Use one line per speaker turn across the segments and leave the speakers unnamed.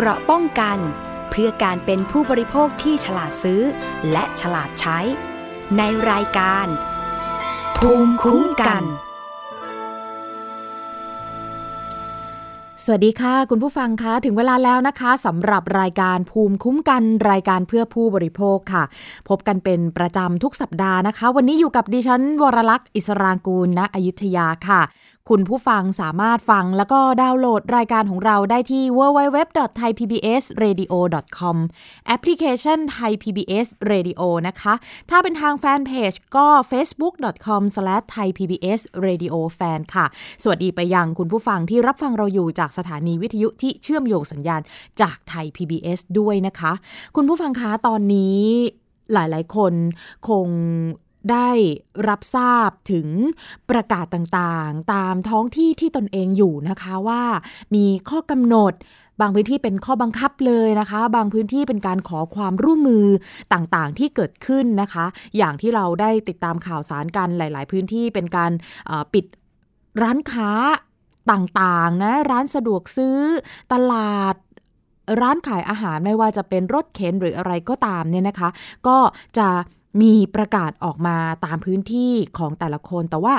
เกราะป้องกัน เพื่อการเป็นผู้บริโภคที่ฉลาดซื้อ และฉลาดใช้ ในรายการ ภูมิคุ้มกัน
สวัสดีค่ะ คุณผู้ฟังคะถึงเวลาแล้วนะคะสำหรับรายการภูมิคุ้มกันรายการเพื่อผู้บริโภคค่ะ พบกันเป็นประจำทุกสัปดาห์นะคะ วันนี้อยู่กับดิฉันวรลักษ์อิสรางกูลณอยุธยาค่ะ คุณผู้ฟังสามารถฟังแล้วก็ดาวน์โหลดรายการของเราได้ที่ www.thaipbsradio.com แอปพลิเคชัน Thai PBS Radio นะคะ ถ้าเป็นทางแฟนเพจก็ facebook.com/thaipbsradiofan ค่ะ สวัสดีไปยังคุณผู้ฟังที่รับฟังเราอยู่จากสถานีวิทยุที่เชื่อมโยงสัญญาณจากไทย PBS ด้วยนะคะ คุณผู้ฟังคะตอนนี้หลาย ๆ คนคง ได้รับทราบถึงประกาศต่างๆ ตามท้องที่ที่ตนเองอยู่นะคะว่ามีข้อกำหนดบางพื้นที่เป็นข้อบังคับเลยนะคะ บางพื้นที่เป็นการขอความร่วมมือต่างๆ ที่เกิดขึ้นนะคะ อย่างที่เราได้ติดตามข่าวสารกันหลาย ๆ พื้นที่เป็นการปิดร้านค้าต่างๆนะร้านสะดวกซื้อตลาดร้านขายอาหารไม่ว่าจะเป็นรถเข็นหรืออะไรก็ตามเนี่ยนะคะ ก็จะ มีประกาศออกมาตามพื้นที่ของแต่ละคน แต่ว่า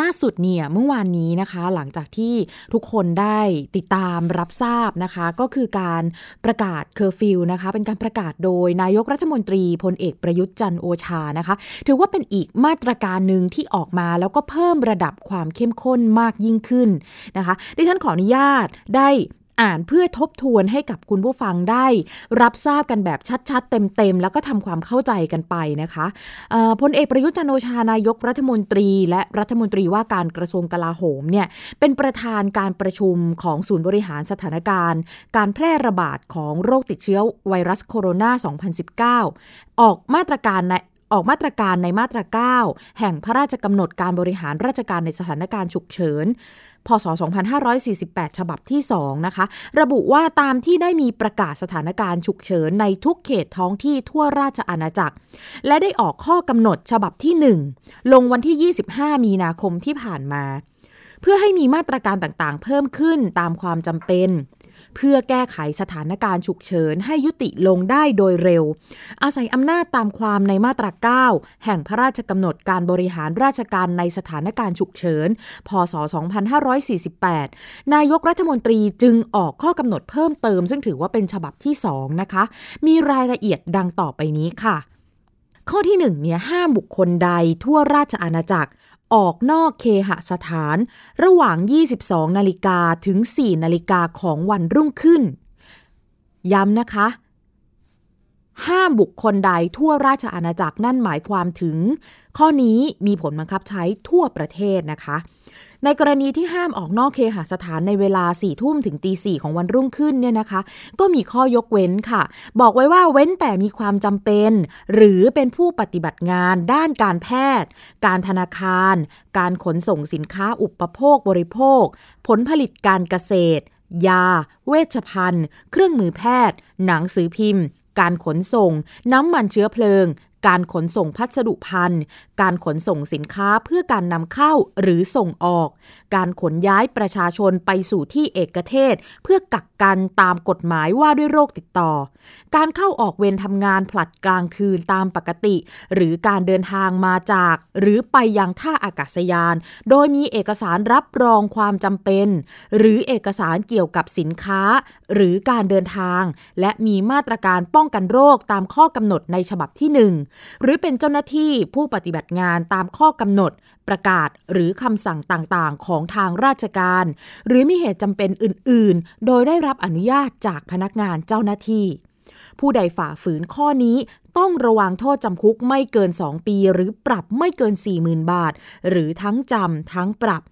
ล่าสุดเนี่ยเมื่อวานนี้นะคะ หลังจากที่ทุกคนได้ติดตามรับทราบนะคะ ก็คือการประกาศเคอร์ฟิวนะคะ เป็นการประกาศโดยนายกรัฐมนตรีพลเอกประยุทธ์จันโอชานะคะ ถือว่าเป็นอีกมาตรการหนึ่งที่ออกมาแล้วก็เพิ่มระดับความเข้มข้นมากยิ่งขึ้นนะคะ ดิฉันขออนุญาตได้ อ่านเพื่อทบทวนให้กับคุณผู้ฟังได้ รับทราบกันแบบชัดๆ เต็มๆ แล้วก็ทำความเข้าใจกันไปนะคะพลเอกประยุทธ์จันโอชานายกรัฐมนตรี และรัฐมนตรีว่าการกระทรวงกลาโหมเนี่ยเป็นประธานการประชุมของศูนย์บริหารสถานการณ์ การแพร่ระบาดของโรคติดเชื้อไวรัสโคโรนา 2019 ออกมาตรการใน ออกมาตรการในมาตรา 9 แห่งพระราชกำหนดการบริหารราชการในสถานการณ์ฉุกเฉิน พศ 2548 ฉบับที่ 2 นะคะ ระบุว่าตามที่ได้มีประกาศสถานการณ์ฉุกเฉินในทุกเขตท้องที่ทั่วราชอาณาจักร และได้ออกข้อกำหนดฉบับที่ 1 ลงวันที่ 25 มีนาคมที่ผ่านมา เพื่อให้มีมาตรการต่างๆ เพิ่มขึ้นตามความจำเป็น เพื่อแก้ไขสถานการณ์ฉุกเฉินให้ยุติลงได้โดยเร็ว อาศัยอำนาจตามความในมาตรา 9 แห่งพระราชกำหนดการบริหารราชการในสถานการณ์ฉุกเฉิน พศ 2548 นายกรัฐมนตรีจึงออกข้อกำหนดเพิ่มเติม ซึ่งถือว่าเป็นฉบับที่ 2 นะคะ มีรายละเอียดดังต่อไปนี้ค่ะข้อที่1เนี่ยห้ามบุคคลใดทั่วราชอาณาจักร ออกนอกเคหสถาน ระหว่าง 22 นาฬิกาถึง 4 นาฬิกาของวันรุ่งขึ้น ย้ำนะคะ ห้ามบุคคลใดทั่วราชอาณาจักรนั่นหมายความถึง ข้อนี้มีผลบังคับใช้ทั่วประเทศนะคะ ในกรณีที่ห้ามออกนอกเคหสถานในเวลาสี่ทุ่มถึงตีสี่ของวันรุ่งขึ้นเนี่ยนะคะ ก็มีข้อยกเว้นค่ะ บอกไว้ว่าเว้นแต่มีความจำเป็น หรือเป็นผู้ปฏิบัติงานด้านการแพทย์ การธนาคาร การขนส่งสินค้าอุปโภคบริโภค ผลผลิตการเกษตร ยา เวชภัณฑ์ เครื่องมือแพทย์ หนังสือพิมพ์ การขนส่ง น้ำมันเชื้อเพลิง การขนส่งพัสดุพันธ์การขนส่งสินค้าเพื่อการนำเข้าหรือส่งออก การขนย้ายประชาชนไปสู่ที่เอกเทศ เพื่อกักกันตามกฎหมายว่าด้วยโรคติดต่อ การเข้าออกเวรทำงานผลัดกลางคืนตามปกติ หรือการเดินทางมาจาก หรือไปยังท่าอากาศยาน โดยมีเอกสารรับรองความจำเป็น หรือเอกสารเกี่ยวกับสินค้า หรือการเดินทาง และมีมาตรการป้องกันโรคตามข้อกำหนดในฉบับที่ 1หรือเป็นเจ้าหน้าที่ผู้ปฏิบัติงานตามข้อกำหนด ประกาศหรือคำสั่งต่างๆ ของทางราชการ หรือมีเหตุจำเป็นอื่นๆ โดยได้รับอนุญาตจากพนักงานเจ้าหน้าที่ ผู้ใดฝ่าฝืนข้อนี้ต้องระวังโทษจำคุกไม่เกิน 2 ปี หรือปรับไม่เกิน 40,000 บาท หรือทั้งจำทั้งปรับ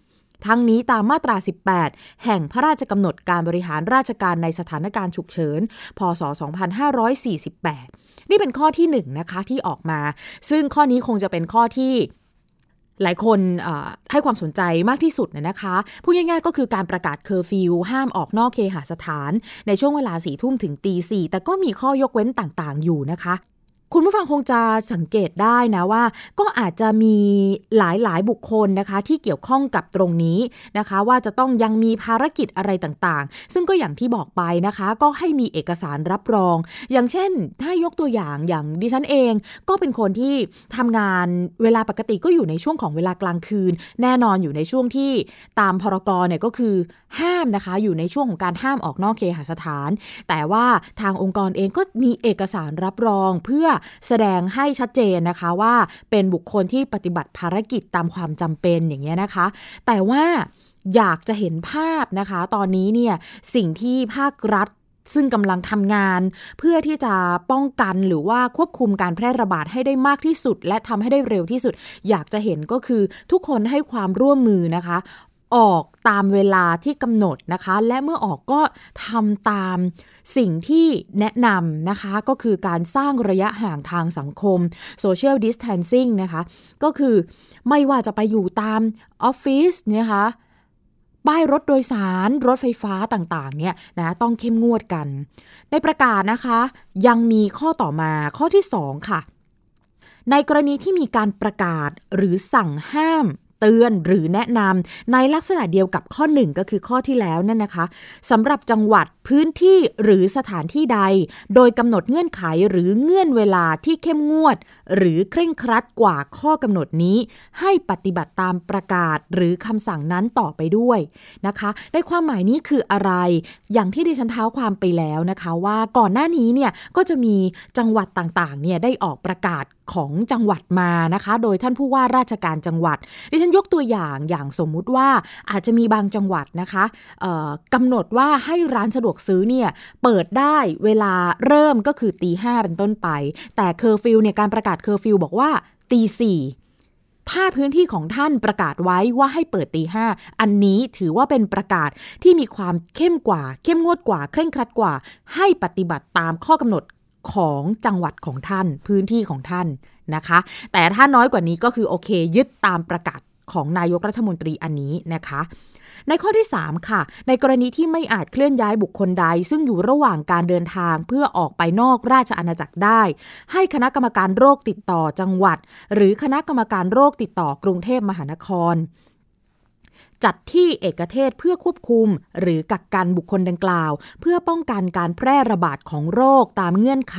ทั้งนี้ตามมาตรา 18 แห่งพระราชกำหนดการบริหารราชการในสถานการณ์ฉุกเฉิน พศ 2548 นี่เป็นข้อที่ 1นนะคะที่ออกมา ซึ่งข้อนี้คงจะเป็นข้อที่หลายคนให้ความสนใจมากที่สุดนะคะ พูดง่ายๆก็คือการประกาศเคอร์ฟิวห้ามออกนอกเคหสถาน ในช่วงเวลาสี่ทุ่มถึงตีสี่แต่ก็มีข้อยกเว้นต่างๆ อยู่นะคะ คุณผู้ฟังคงจะสังเกตได้นะว่า ก็อาจจะมีหลายๆ บุคคลนะคะที่เกี่ยวข้องกับตรงนี้นะคะ ว่าจะต้องยังมีภารกิจอะไรต่างๆ ซึ่งก็อย่างที่บอกไปนะคะ ก็ให้มีเอกสารรับรอง อย่างเช่น ถ้ายกตัวอย่างอย่างดิฉันเอง ก็เป็นคนที่ทำงานเวลาปกติก็อยู่ในช่วงของเวลากลางคืน แน่นอนอยู่ในช่วงที่ตามพรกรเนี่ยก็คือห้ามนะคะ อยู่ในช่วงของการห้ามออกนอกเคหสถาน แต่ว่าทางองค์กรเองก็มีเอกสารรับรองเพื่อแสดงให้ชัดเจนนะคะว่าเป็นบุคคลที่ปฏิบัติภารกิจตามความจำเป็นอย่างเงี้ยนะคะ แต่ว่าอยากจะเห็นภาพนะคะ ตอนนี้เนี่ยสิ่งที่ภาครัฐซึ่งกำลังทำงาน เพื่อที่จะป้องกันหรือว่าควบคุมการแพร่ระบาดให้ได้มากที่สุด และทำให้ได้เร็วที่สุด อยากจะเห็นก็คือทุกคนให้ความร่วมมือนะคะ ออกตามเวลาที่กำหนดนะคะ และเมื่อออกก็ทำตาม สิ่งที่แนะนำนะคะก็คือการสร้างระยะห่างทางสังคม social distancing นะคะ ก็คือไม่ว่าจะไปอยู่ตามออฟฟิศนะคะป้ายรถโดยสารรถไฟฟ้าต่างๆเนี่ยนะต้องเข้มงวดกัน ในประกาศนะคะ ยังมีข้อต่อมาข้อที่ 2 ค่ะ ในกรณีที่มีการประกาศหรือสั่งห้าม เตือนหรือแนะนำในลักษณะเดียวกับข้อ 1 ก็คือข้อที่แล้วนั่นนะคะสำหรับจังหวัดพื้นที่หรือสถานที่ใด โดยกำหนดเงื่อนไขหรือเงื่อนเวลาที่เข้มงวด หรือเคร่งครัดกว่าข้อกำหนดนี้ ให้ปฏิบัติตามประกาศหรือคำสั่งนั้นต่อไปด้วยนะคะ ในความหมายนี้คืออะไร อย่างที่ดิฉันเท้าความไปแล้วนะคะ ว่าก่อนหน้านี้เนี่ยก็จะมีจังหวัดต่างๆเนี่ยได้ออกประกาศของจังหวัดมานะคะ โดยท่านผู้ว่าราชการจังหวัด ดิฉันยกตัวอย่างอย่างสมมุติว่าอาจจะมีบางจังหวัดนะคะกำหนดว่าให้ร้านสะดวกซื้อเนี่ยเปิดได้เวลาเริ่มก็คือตีห้าเป็นต้นไป แต่เคอร์ฟิวเนี่ยการประกาศเคอร์ฟิวบอกว่าตีสี่ถ้าพื้นที่ของท่านประกาศไว้ว่าให้เปิดตีห้าอันนี้ถือว่าเป็นประกาศที่มีความเข้มกว่า เข้มงวดกว่า เคร่งครัดกว่า ให้ปฏิบัติตามข้อกำหนด ของจังหวัดของท่าน พื้นที่ของท่านนะคะ แต่ถ้าน้อยกว่านี้ก็คือโอเค ยึดตามประกาศของนายกรัฐมนตรีอันนี้นะคะ ในข้อที่ 3 ค่ะ ในกรณีที่ไม่อาจเคลื่อนย้ายบุคคลใด ซึ่งอยู่ระหว่างการเดินทางเพื่อออกไปนอกราชอาณาจักรได้ ให้คณะกรรมการโรคติดต่อจังหวัด หรือคณะกรรมการโรคติดต่อกรุงเทพมหานคร จัดที่เอกเทศเพื่อควบคุม หรือกักกันบุคคลดังกล่าว เพื่อป้องกันการแพร่ระบาดของโรคตามเงื่อนไข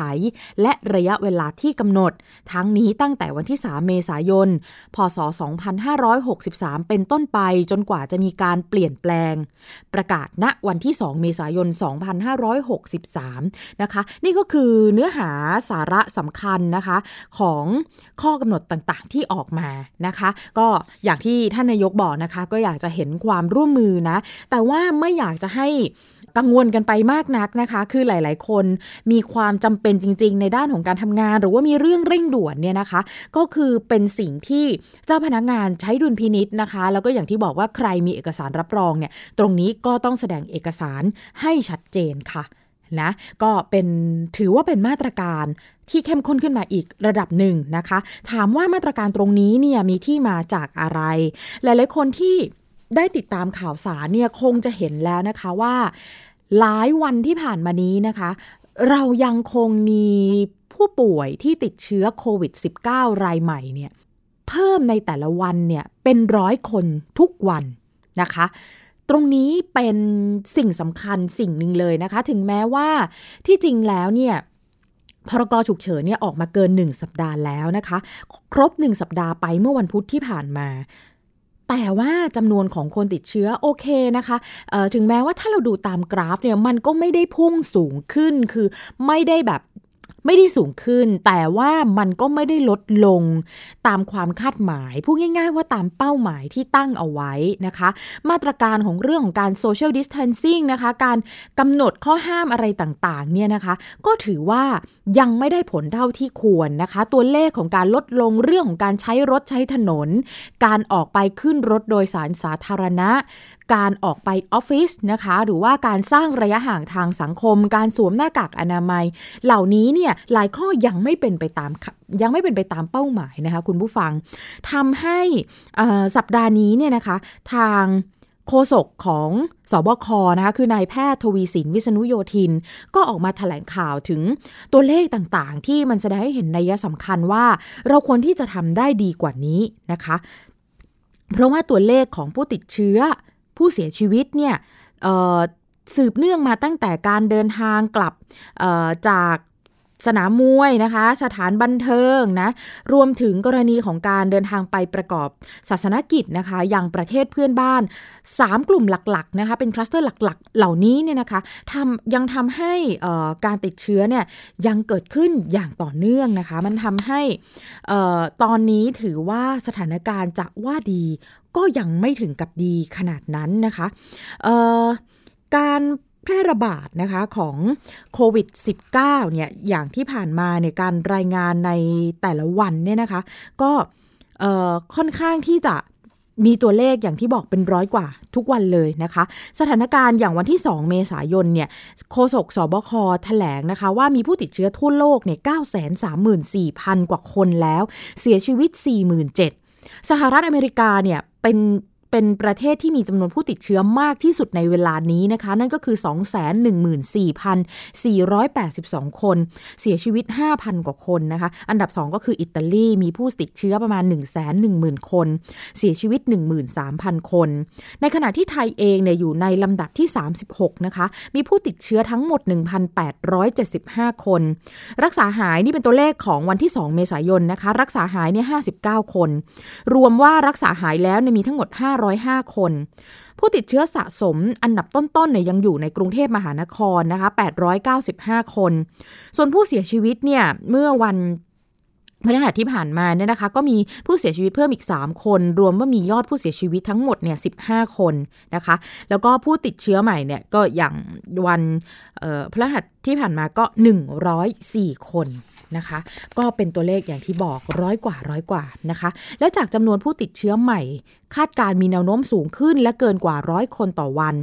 และระยะเวลาที่กำหนด ทั้งนี้ตั้งแต่วันที่ 3 เมษายน พศ 2563 เป็นต้นไปจนกว่าจะมีการเปลี่ยนแปลง ประกาศณวันที่ 2 เมษายน 2563 นะคะ นี่ก็คือเนื้อหาสาระสำคัญนะคะของข้อกำหนดต่างๆ ที่ออกมานะคะ ก็อย่างที่ท่านนายกบอกนะคะ ก็อยากจะะเห็นความร่วมมือนะ แต่ว่าไม่อยากจะให้กังวลกันไปมากนักนะคะ คือหลาย ๆ คนมีความจำเป็นจริง ๆ ในด้านของการทำงาน หรือว่ามีเรื่องเร่งด่วนเนี่ยนะคะ ก็คือเป็นสิ่งที่เจ้าพนักงานใช้ดุลพินิษนะคะ แล้วก็อย่างที่บอกว่าใครมีเอกสารรับรองเนี่ย ตรงนี้ก็ต้องแสดงเอกสารให้ชัดเจนค่ะนะก็เป็นถือว่าเป็นมาตรการที่เข้มข้นขึ้นมาอีกระดับหนึ่งนะคะ ถามว่ามาตรการตรงนี้เนี่ยมีที่มาจากอะไร หลาย ๆ คนที่ ได้ติดตามข่าวสารเนี่ยคงจะเห็นแล้วนะคะว่า หลายวันที่ผ่านมานี้นะคะ เรายังคงมีผู้ป่วยที่ติดเชื้อโควิด -19 รายใหม่เนี่ยเพิ่มในแต่ละวันเนี่ยเป็นร้อยคนทุกวันนะคะ ตรงนี้เป็นสิ่งสำคัญสิ่งหนึ่งเลยนะคะ ถึงแม้ว่าที่จริงแล้วเนี่ยพรกฉุกเฉินเนี่ยออกมาเกิน 1 สัปดาห์แล้วนะคะ ครบ 1 สัปดาห์ไปเมื่อวันพุธที่ผ่านมา แต่ว่าจำนวนของคนติดเชื้อโอเคนะคะถึงแม้ว่าถ้าเราดูตามกราฟเนี่ยมันก็ไม่ได้พุ่งสูงขึ้นคือไม่ได้แบบ ไม่ได้สูงขึ้น แต่ว่ามันก็ไม่ได้ลดลงตามความคาดหมาย พูดง่าย ๆ ว่าตามเป้าหมายที่ตั้งเอาไว้นะคะ มาตรการของเรื่องของการ social distancing นะคะ การกำหนดข้อห้ามอะไรต่างๆเนี่ยนะคะ ก็ถือว่ายังไม่ได้ผลเท่าที่ควรนะคะ ตัวเลขของการลดลงเรื่องของการใช้รถใช้ถนน การออกไปขึ้นรถโดยสารสาธารณะ การออกไปออฟฟิศนะคะ หรือว่าการสร้างระยะห่างทางสังคม การสวมหน้ากากอนามัย เหล่านี้เนี่ยหลายข้อยังไม่เป็นไปตามยังไม่เป็นไปตามเป้าหมายนะคะคุณผู้ฟังทำให้สัปดาห์นี้เนี่ยนะคะทางโฆษกของสบคนะคะคือนายแพทย์ทวีสินวิษณุโยธิน ก็ออกมาถแถลงข่าวถึงตัวเลขต่างๆ ที่มันแสดงให้เห็นนัยสำคัญว่า เราควรที่จะทำได้ดีกว่านี้นะคะ เพราะว่าตัวเลขของผู้ติดเชื้อ ผู้เสียชีวิตเนี่ยสืบเนื่องมาตั้งแต่การเดินทางกลับจากสนามมวยนะคะ สถานบันเทิงนะ รวมถึงกรณีของการเดินทางไปประกอบศาสนกิจนะคะ อยังประเทศเพื่อนบ้าน 3 กลุ่มหลักๆนะคะ เป็นคลัสเตอร์หลักๆ เหล่านี้เนี่ยนะคะทำยังทำให้การติดเชื้อเนี่ยยังเกิดขึ้นอย่างต่อเนื่องนะคะ มันทำให้ตอนนี้ถือว่าสถานการณ์จะว่าดี ก็ยังไม่ถึงกับดีขนาดนั้นนะคะการแพร่ระบาดนะคะของโควิด -19 เนี่ยอย่างที่ผ่านมาในการรายงานในแต่ละวันเนี่ยนะคะ ก็ค่อนข้างที่จะมีตัวเลขอย่างที่บอกเป็นร้อยกว่าทุกวันเลยนะคะ สถานการณ์อย่างวันที่ 2 เมษายนเนี่ยโฆษกสบคแถลงนะคะ ว่ามีผู้ติดเชื้อทั่วโลกเนี่ย934,000 กว่าคนแล้ว เสียชีวิต 47,000 สหรัฐอเมริกาเนี่ยเป็น เป็นประเทศที่มีจำนวนผู้ติดเชื้อมากที่สุดในเวลานี้นะคะ นั่นก็คือ 214,482 คน เสียชีวิต 5,000 กว่าคนนะคะ อันดับ 2 ก็คืออิตาลี มีผู้ติดเชื้อประมาณ 110,000 คน เสียชีวิต 13,000 คน ในขณะที่ไทยเองเนี่ยอยู่ในลำดับที่ 36 นะคะ มีผู้ติดเชื้อทั้งหมด 1,875 คน รักษาหายนี่เป็นตัวเลขของวันที่ 2 เมษายนนะคะ รักษาหายเนี่ย59 คน รวมว่ารักษาหายแล้วเนี่ยมีทั้งหมด5 505 คน ผู้ติดเชื้อสะสมอันดับต้นๆเนี่ยยังอยู่ในกรุงเทพมหานครนะคะ895 คน ส่วนผู้เสียชีวิตเนี่ยเมื่อวันพฤหัสที่ผ่านมาเนี่ยนะคะ ก็มีผู้เสียชีวิตเพิ่มอีก 3 คน รวมว่ามียอดผู้เสียชีวิตทั้งหมดเนี่ย15คนนะคะ แล้วก็ผู้ติดเชื้อใหม่เนี่ยก็อย่างวันพฤหัสที่ผ่านมาก็ 104 คน นะคะ ก็เป็นตัวเลขอย่างที่บอกร้อยกว่าร้อยกว่านะคะ และจากจำนวนผู้ติดเชื้อใหม่ คาดการมีแนวโน้มสูงขึ้นและเกินกว่าร้อยคนต่อวัน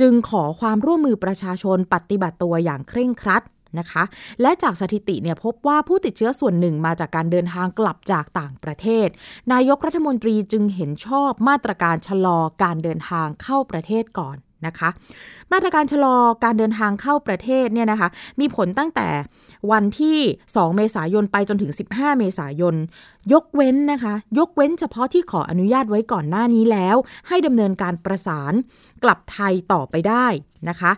จึงขอความร่วมมือประชาชนปฏิบัติตัวอย่างเคร่งครัดนะคะและจากสถิติเนี่ยพบว่าผู้ติดเชื้อส่วนหนึ่งมาจากการเดินทางกลับจากต่างประเทศ นายกรัฐมนตรีจึงเห็นชอบมาตรการชะลอการเดินทางเข้าประเทศก่อน นะคะ มาตรการชะลอการเดินทางเข้าประเทศเนี่ยนะคะมีผลตั้งแต่วันที่ 2 เมษายนไปจนถึง 15 เมษายน ยกเว้นนะคะ ยกเว้นเฉพาะที่ขออนุญาตไว้ก่อนหน้านี้แล้ว ให้ดำเนินการประสานกลับไทยต่อไปได้นะคะ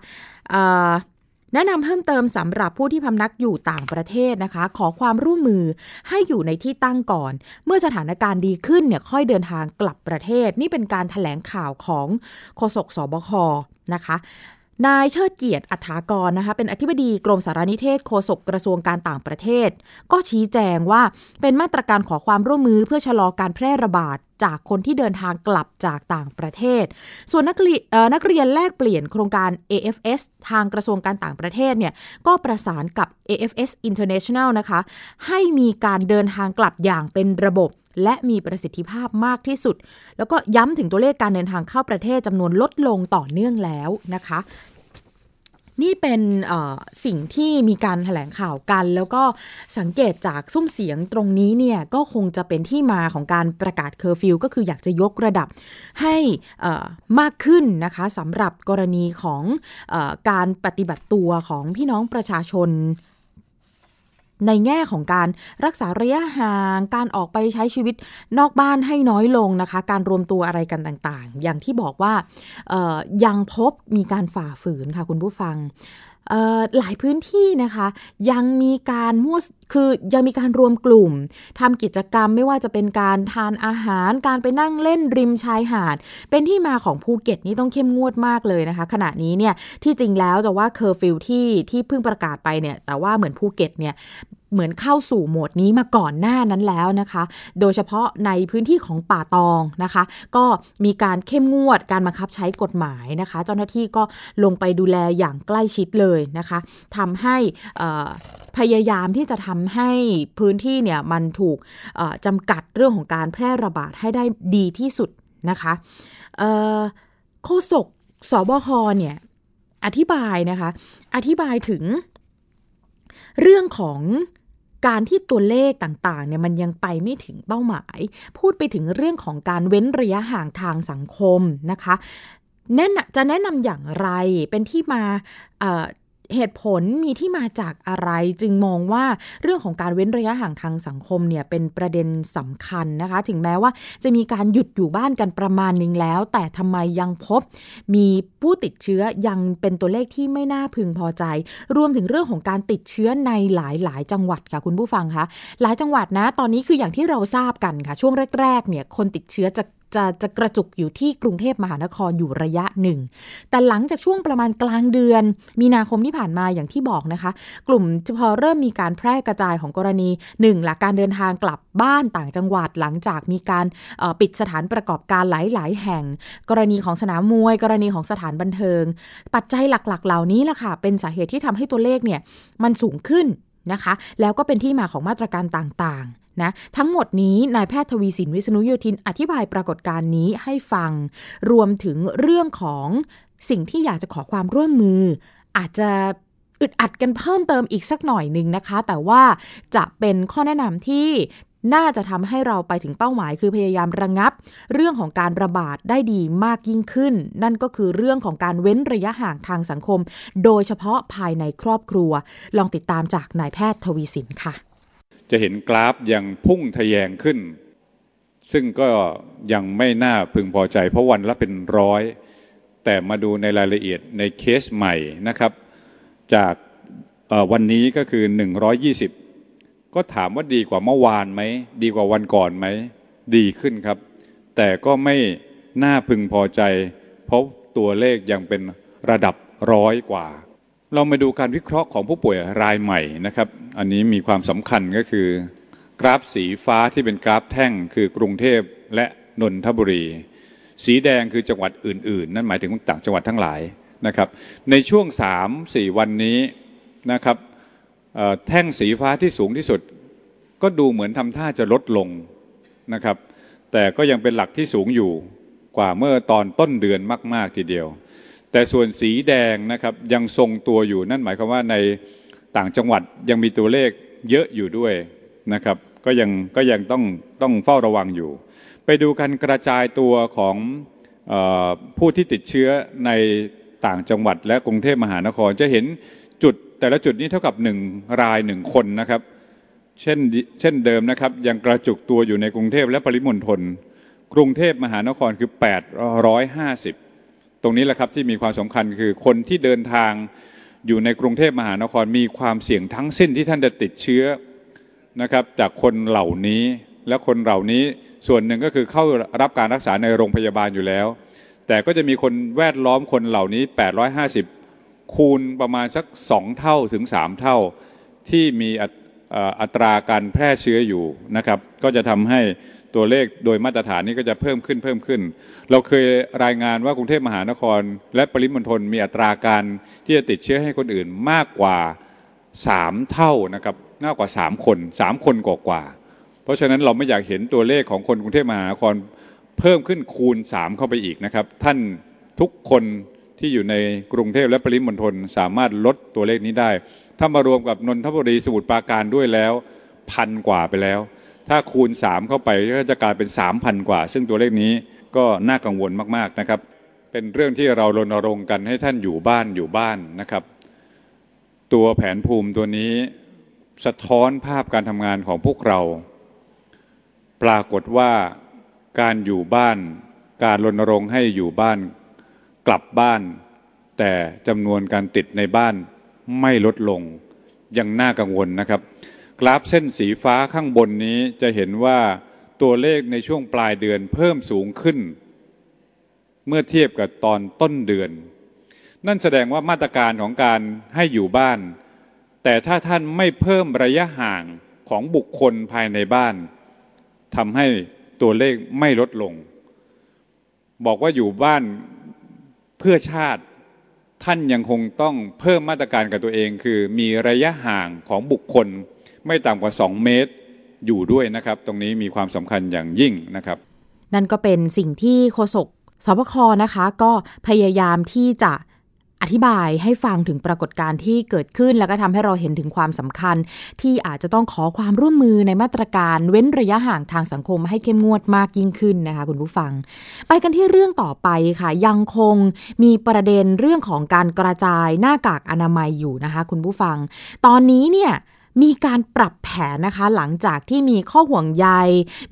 แนะนำเพิ่มเติมสำหรับผู้ที่พำนักอยู่ต่างประเทศนะคะ ขอความร่วมมือให้อยู่ในที่ตั้งก่อน เมื่อสถานการณ์ดีขึ้นเนี่ยค่อยเดินทางกลับประเทศ นี่เป็นการถแถลงข่าวของโฆษกสบคนะคะ นายเชิดเกียรติอัฐากรนะคะเป็นอธิบดีกรมสารนิเทศโฆษกกระทรวงการต่างประเทศ ก็ชี้แจงว่าเป็นมาตรการขอความร่วมมือเพื่อชะลอการแพร่ระบาดจากคนที่เดินทางกลับจากต่างประเทศ ส่วนนักเรียนนักเรียนแลกเปลี่ยนโครงการ AFS ทางกระทรวงการต่างประเทศเนี่ยก็ประสานกับ AFS International นะคะ ให้มีการเดินทางกลับอย่างเป็นระบบ และมีประสิทธิภาพมากที่สุด แล้วก็ย้ำถึงตัวเลขการเดินทางเข้าประเทศจำนวนลดลงต่อเนื่องแล้วนะคะ นี่เป็นสิ่งที่มีการแถลงข่าวกัน แล้วก็สังเกตจากซุ้มเสียงตรงนี้เนี่ยก็คงจะเป็นที่มาของการประกาศเคอร์ฟิวก็คืออยากจะยกระดับให้มากขึ้นนะคะสำหรับกรณีของอการปฏิบัติตัวของพี่น้องประชาชน ในแง่ของการรักษาระยะห่าง การออกไปใช้ชีวิตนอกบ้านให้น้อยลงนะคะ การรวมตัวอะไรกันต่างๆ อย่างที่บอกว่ายังพบมีการฝ่าฝืนค่ะคุณผู้ฟัง หลายพื้นที่นะคะ ยังมีการมั่วคือยังมีการรวมกลุ่มทำกิจกรรมไม่ว่าจะเป็นการทานอาหาร การไปนั่งเล่นริมชายหาด เป็นที่มาของภูเก็ตนี่ต้องเข้มงวดมากเลยนะคะ ขณะนี้เนี่ยที่จริงแล้วจะว่าเคอร์ฟิวที่ที่เพิ่งประกาศไปเนี่ยแต่ว่าเหมือนภูเก็ตเนี่ย เหมือนเข้าสู่โหมดนี้มาก่อนหน้านั้นแล้วนะคะ โดยเฉพาะในพื้นที่ของป่าตองนะคะ ก็มีการเข้มงวดการบังคับใช้กฎหมายนะคะ เจ้าหน้าที่ก็ลงไปดูแลอย่างใกล้ชิดเลยนะคะทำให้พยายามที่จะทำให้พื้นที่เนี่ยมันถูกจำกัดเรื่องของการแพร่ระบาดให้ได้ดีที่สุดนะคะโฆษกสบคเนี่ยอธิบายนะคะ อธิบายถึง เรื่องของการที่ตัวเลขต่างๆเนี่ยมันยังไปไม่ถึงเป้าหมาย พูดไปถึงเรื่องของการเว้นระยะห่างทางสังคมนะคะแนะจะแนะนำอย่างไรเป็นที่มา เหตุผลมีที่มาจากอะไรจึงมองว่าเรื่องของการเว้นระยะห่างทางสังคมเนี่ยเป็นประเด็นสำคัญนะคะ ถึงแม้ว่าจะมีการหยุดอยู่บ้านกันประมาณนึงแล้ว แต่ทำไมยังพบ มีผู้ติดเชื้อยังเป็นตัวเลขที่ไม่น่าพึงพอใจ รวมถึงเรื่องของการติดเชื้อในหลายหลายจังหวัดค่ะคุณผู้ฟังคะหลายจังหวัดนะ ตอนนี้คืออย่างที่เราทราบกันค่ะ ช่วงแรก ๆ เนี่ยคนติดเชื้อจะ จะจะกระจุกอยู่ที่กรุงเทพมหานครอยู่ระยะหนึ่ง แต่หลังจากช่วงประมาณกลางเดือน มีนาคมที่ผ่านมาอย่างที่บอกนะคะ กลุ่มพอเริ่มมีการแพร่กระจายของกรณีหนึ่งหลักการเดินทางกลับบ้านต่างจังหวัดหลังจากมีการปิดสถานประกอบการหลาย ๆ แห่ง กรณีของสนามมวย กรณีของสถานบันเทิง ปัจจัยหลัก ๆ เหล่านี้แหละค่ะ เป็นสาเหตุที่ทำให้ตัวเลขเนี่ยมันสูงขึ้นนะคะ แล้วก็เป็นที่มาของมาตรการต่าง ๆ นะทั้งหมดนี้นายแพทย์ทวีสินวิษณุโยธินอธิบายปรากฏการณ์นี้ให้ฟัง รวมถึงเรื่องของสิ่งที่อยากจะขอความร่วมมือ อาจจะอึดอัดกันเพิ่มเติมอีกสักหน่อยหนึ่งนะคะ แต่ว่าจะเป็นข้อแนะนำที่น่าจะทำให้เราไปถึงเป้าหมาย คือพยายามระงงับ เรื่องของการระบาดได้ดีมากยิ่งขึ้น นั่นก็คือเรื่องของการเว้นระยะห่างทางสังคม โดยเฉพาะภายในครอบครัว ลองติดตามจากนายแพทย์ทวีสินค่ะ
จะเห็นกราฟยังพุ่งทะแยงขึ้น ซึ่งก็ยังไม่น่าพึงพอใจ เพราะวันละเป็นร้อย แต่มาดูในรายละเอียดในเคสใหม่นะครับ จากวันนี้ก็คือ 120 ก็ถามว่าดีกว่าเมื่อวานไหม ดีกว่าวันก่อนไหม ดีขึ้นครับ แต่ก็ไม่น่าพึงพอใจ เพราะตัวเลขยังเป็นระดับร้อยกว่า เรามาดูการวิเคราะห์ของผู้ป่วยรายใหม่นะครับ อันนี้มีความสำคัญก็คือ กราฟสีฟ้าที่เป็นกราฟแท่งคือกรุงเทพและนนทบุรี สีแดงคือจังหวัดอื่น ๆ นั่นหมายถึงต่างจังหวัดทั้งหลายนะครับ ในช่วง 3-4 วันนี้นะครับแท่งสีฟ้าที่สูงที่สุด ก็ดูเหมือนทำท่าจะลดลงนะครับ แต่ก็ยังเป็นหลักที่สูงอยู่กว่าเมื่อตอนต้นเดือนมาก ๆ ทีเดียว แต่ส่วนสีแดงนะครับยังทรงตัวอยู่นั่นหมายความว่าในต่างจังหวัดยังมีตัวเลขเยอะอยู่ด้วยนะครับก็ยังก็ยังต้องต้องเฝ้าระวังอยู่ ไปดูการกระจายตัวของอผู้ที่ติดเชื้อในต่างจังหวัด และกรุงเทพมหานครจะเห็นจุดแต่ละจุดนี้เท่ากับหนึ่งรายหนึ่งคนนะครับ เช่นเช่นเดิมนะครับ ยังกระจุกตัวอยู่ในกรุงเทพและปริมณฑลกรุงเทพมหานครคือ 850 รงนี้แหละครับที่มีความสำคัญคือคนที่เดินทางอยู่ในกรุงเทพมหานครมีความเสี่ยงทั้งสิ้นที่ท่านจะติดเชื้อนะครับจากคนเหล่านี้และคนเหล่านี้ส่วนหนึ่งก็คือเข้ารับการรักษาในโรงพยาบาลอยู่แล้ว แต่ก็จะมีคนแวดล้อมคนเหล่านี้ 850 คูณประมาณสักสองเท่าถึงสามเท่า ที่มีอัตราการแพร่เชื้ออยู่นะครับ ก็จะทำให้ ตัวเลขโดยมาตรฐานนี้ก็จะเพิ่มขึ้นเพิ่มขึ้น เราเคยรายงานว่ากรุงเทพมหานคร และปริมณฑลมีอัตราการที่จะติดเชื้อให้คนอื่นมากกว่าสามเท่านะครับมากกว่าสามคนสามคนกว่า เพราะฉะนั้นเราไม่อยากเห็นตัวเลขของคนกรุงเทพมหานคร เพิ่มขึ้นคูณสามเข้าไปอีกนะครับ ท่านทุกคนที่อยู่ในกรุงเทพและปริมณฑลสามารถลดตัวเลขนี้ได้ ถ้ามารวมกับนนทบุรีสมุทรปราการด้วยแล้วพันกว่าไปแล้ว ถ้าคูณสามเข้าไปก็จะกลายเป็นสามพันกว่า ซึ่งตัวเลขนี้ก็น่ากังวลมากๆนะครับ เป็นเรื่องที่เรารณรงค์กันให้ท่านอยู่บ้านอยู่บ้านนะครับ ตัวแผนภูมิตัวนี้สะท้อนภาพการทำงานของพวกเรา ปรากฏว่าการอยู่บ้าน การรณรงค์ให้อยู่บ้าน กลับบ้าน แต่จำนวนการติดในบ้านไม่ลดลงยังน่ากังวลนะครับ กราฟเส้นสีฟ้าข้างบนนี้จะเห็นว่าตัวเลขในช่วงปลายเดือนเพิ่มสูงขึ้น เมื่อเทียบกับตอนต้นเดือน นั่นแสดงว่ามาตรการของการให้อยู่บ้าน แต่ถ้าท่านไม่เพิ่มระยะห่างของบุคคลภายในบ้านทำให้ตัวเลขไม่ลดลง บอกว่าอยู่บ้านเพื่อชาติท่านยังคงต้องเพิ่มมาตรการกับตัวเอง คือมีระยะห่างของบุคคล ไม่ต่ำกว่า 2 เมตรอยู่ด้วยนะครับ ตรงนี้มีความสำคัญอย่างยิ่งนะครับ
นั่นก็เป็นสิ่งที่โฆษกสบคนะคะ ก็พยายามที่จะอธิบายให้ฟังถึงปรากฏการณ์ที่เกิดขึ้น แล้วก็ทำให้เราเห็นถึงความสำคัญ ที่อาจจะต้องขอความร่วมมือในมาตรการเว้นระยะห่างทางสังคมให้เข้มงวดมากยิ่งขึ้นนะคะคุณผู้ฟัง ไปกันที่เรื่องต่อไปค่ะ ยังคงมีประเด็นเรื่องของการกระจายหน้ากากอนามัยอยู่นะคะคุณผู้ฟัง ตอนนี้เนี่ย มีการปรับแผนนะคะ หลังจากที่มีข้อห่วงใย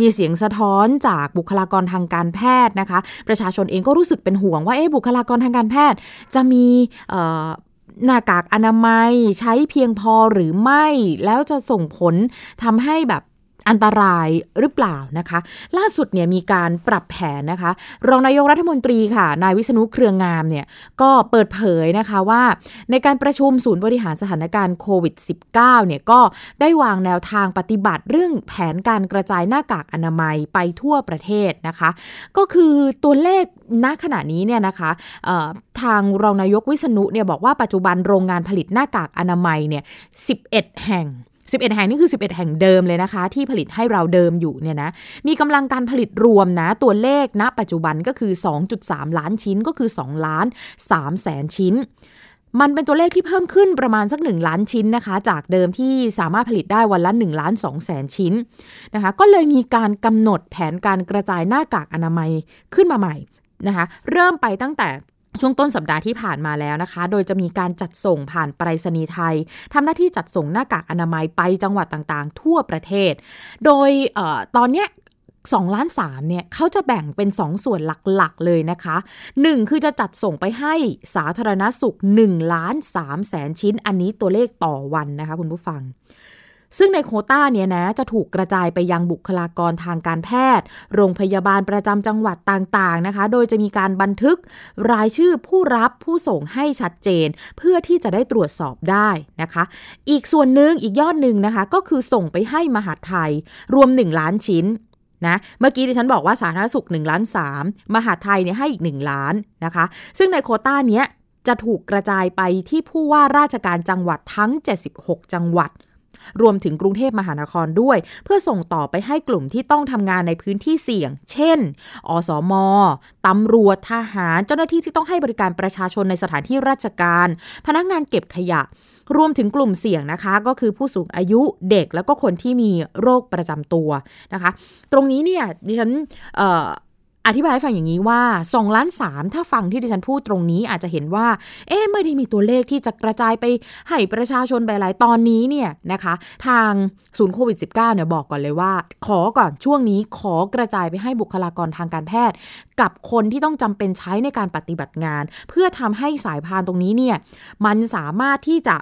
มีเสียงสะท้อนจากบุคลากรทางการแพทย์นะคะ ประชาชนเองก็รู้สึกเป็นห่วงว่าเอ๊ะบุคลากรทางการแพทย์ จะมีหน้ากากอนามัยใช้เพียงพอหรือไม่ แล้วจะส่งผลทำให้แบบ อันตรายหรือเปล่านะคะ ล่าสุดเนี่ยมีการปรับแผนนะคะ รองนายกรัฐมนตรีค่ะ นายวิษณุเครืองามเนี่ยก็เปิดเผยนะคะว่า ในการประชุมศูนย์บริหารสถานการณ์โควิด -19 เนี่ยก็ได้วางแนวทางปฏิบัติเรื่องแผนการกระจายหน้ากากอนามัยไปทั่วประเทศนะคะ ก็คือตัวเลขณขณะนี้เนี่ยนะคะทางรองนายกวิษณุเนี่ยบอกว่าปัจจุบันโรงงานผลิตหน้ากากอนามัยเนี่ย11 แห่ง 11 แห่งนี่คือ 11 แห่งเดิมเลยนะคะ ที่ผลิตให้เราเดิมอยู่เนี่ยนะมีกำลังการผลิตรวมนะ ตัวเลขณนะปัจจุบันก็คือ 2.3 ล้านชิ้นก็คือ 2 ล้าน3แสนชิ้น มันเป็นตัวเลขที่เพิ่มขึ้นประมาณสัก 1 ล้านชิ้นนะคะ จากเดิมที่สามารถผลิตได้วันละ1ล้าน2แสนชิ้นนะคะก็เลยมีการกำหนดแผนการกระจายหน้ากากอนามัยขึ้นมาใหม่นะคะเริ่มไปตั้งแต่ ช่วงต้นสัปดาห์ที่ผ่านมาแล้วนะคะ โดยจะมีการจัดส่งผ่านไปรษณีย์ไทยทำหน้าที่จัดส่งหน้ากากอนามัยไปจังหวัดต่างๆ ทั่วประเทศ โดยออตอนนี้2ล้าน3เนี่ยเขาจะแบ่งเป็น 2 ส่วนหลักๆเลยนะคะ 1 คือจะจัดส่งไปให้สาธารณสุข1ล้าน3แสนชิ้น อันนี้ตัวเลขต่อวันนะคะคุณผู้ฟัง ซึ่งในโคต้าเนี่ยนะจะถูกกระจายไปยังบุคลากรทางการแพทย์ โรงพยาบาลประจำจังหวัดต่างๆนะคะ โดยจะมีการบันทึกรายชื่อผู้รับผู้ส่งให้ชัดเจน เพื่อที่จะได้ตรวจสอบได้นะคะ อีกส่วนหนึ่งอีกยอดหนึ่งนะคะ ก็คือส่งไปให้มหาไทย รวม 1 ล้านชิ้นนะเมื่อกี้ที่ฉันบอกว่าสาธารณสุข1ล้าน3มหาไทยเนี่ยให้อีก 1 ล้านนะคะ ซึ่งในโคต้าเนี้ยจะถูกกระจายไปที่ผู้ว่าราชการจังหวัดทั้ง 76 จังหวัด รวมถึงกรุงเทพมหานครด้วย เพื่อส่งต่อไปให้กลุ่มที่ต้องทำงานในพื้นที่เสี่ยง เช่น อสมตำรวจทหาร เจ้าหน้าที่ที่ต้องให้บริการประชาชนในสถานที่ราชการ พนักงานเก็บขยะ รวมถึงกลุ่มเสี่ยงนะคะ ก็คือผู้สูงอายุเด็กแล้วก็คนที่มีโรคประจำตัวนะคะ ตรงนี้เนี่ยดิฉัน อธิบายให้ฟังอย่างนี้ว่า2ล้าน3ถ้าฟังที่ดิฉันพูดตรงนี้อาจจะเห็นว่า เอ๊ะไม่ได้มีตัวเลขที่จะกระจายไปให้ประชาชนไปหลายตอนนี้เนี่ยนะคะ ทางศูนย์โควิด -19 เนี่ยบอกก่อนเลยว่า ขอก่อนช่วงนี้ขอกระจายไปให้บุคลากรทางการแพทย์ กับคนที่ต้องจำเป็นใช้ในการปฏิบัติงาน เพื่อทำให้สายพานตรงนี้เนี่ยมันสามารถที่จะ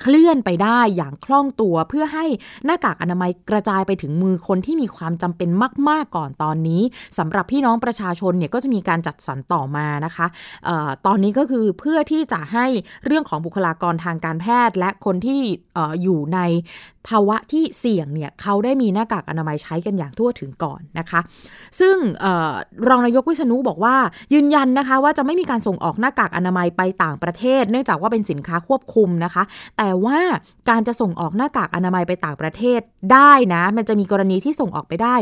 เคลื่อนไปได้อย่างคล่องตัวเพื่อให้หน้ากากอนามัยกระจายไปถึงมือคนที่มีความจำเป็นมาก ๆ ก่อนตอนนี้สำหรับพี่น้องประชาชนเนี่ยก็จะมีการจัดสรรต่อมานะคะออตอนนี้ก็คือเพื่อที่จะให้เรื่องของบุคลากรทางการแพทย์ และคนที่อออยู่ในภาวะที่เสี่ยงเนี่ยเขาได้มีหน้ากากอนามัยใช้กันอย่างทั่วถึงก่อนนะคะ ซึ่งออรองนายกวิษณุบอกว่ายืนยันนะคะว่าจะไม่มีการส่งออกหน้ากากอนามัยไปต่างประเทศ เนื่องจากว่าเป็นสินค้าควบคุมนะคะแต่แต่ว่าการจะส่งออกหน้ากากอนามัยไปต่างประเทศได้นะ มันจะมีกรณีที่ส่งออกไปได้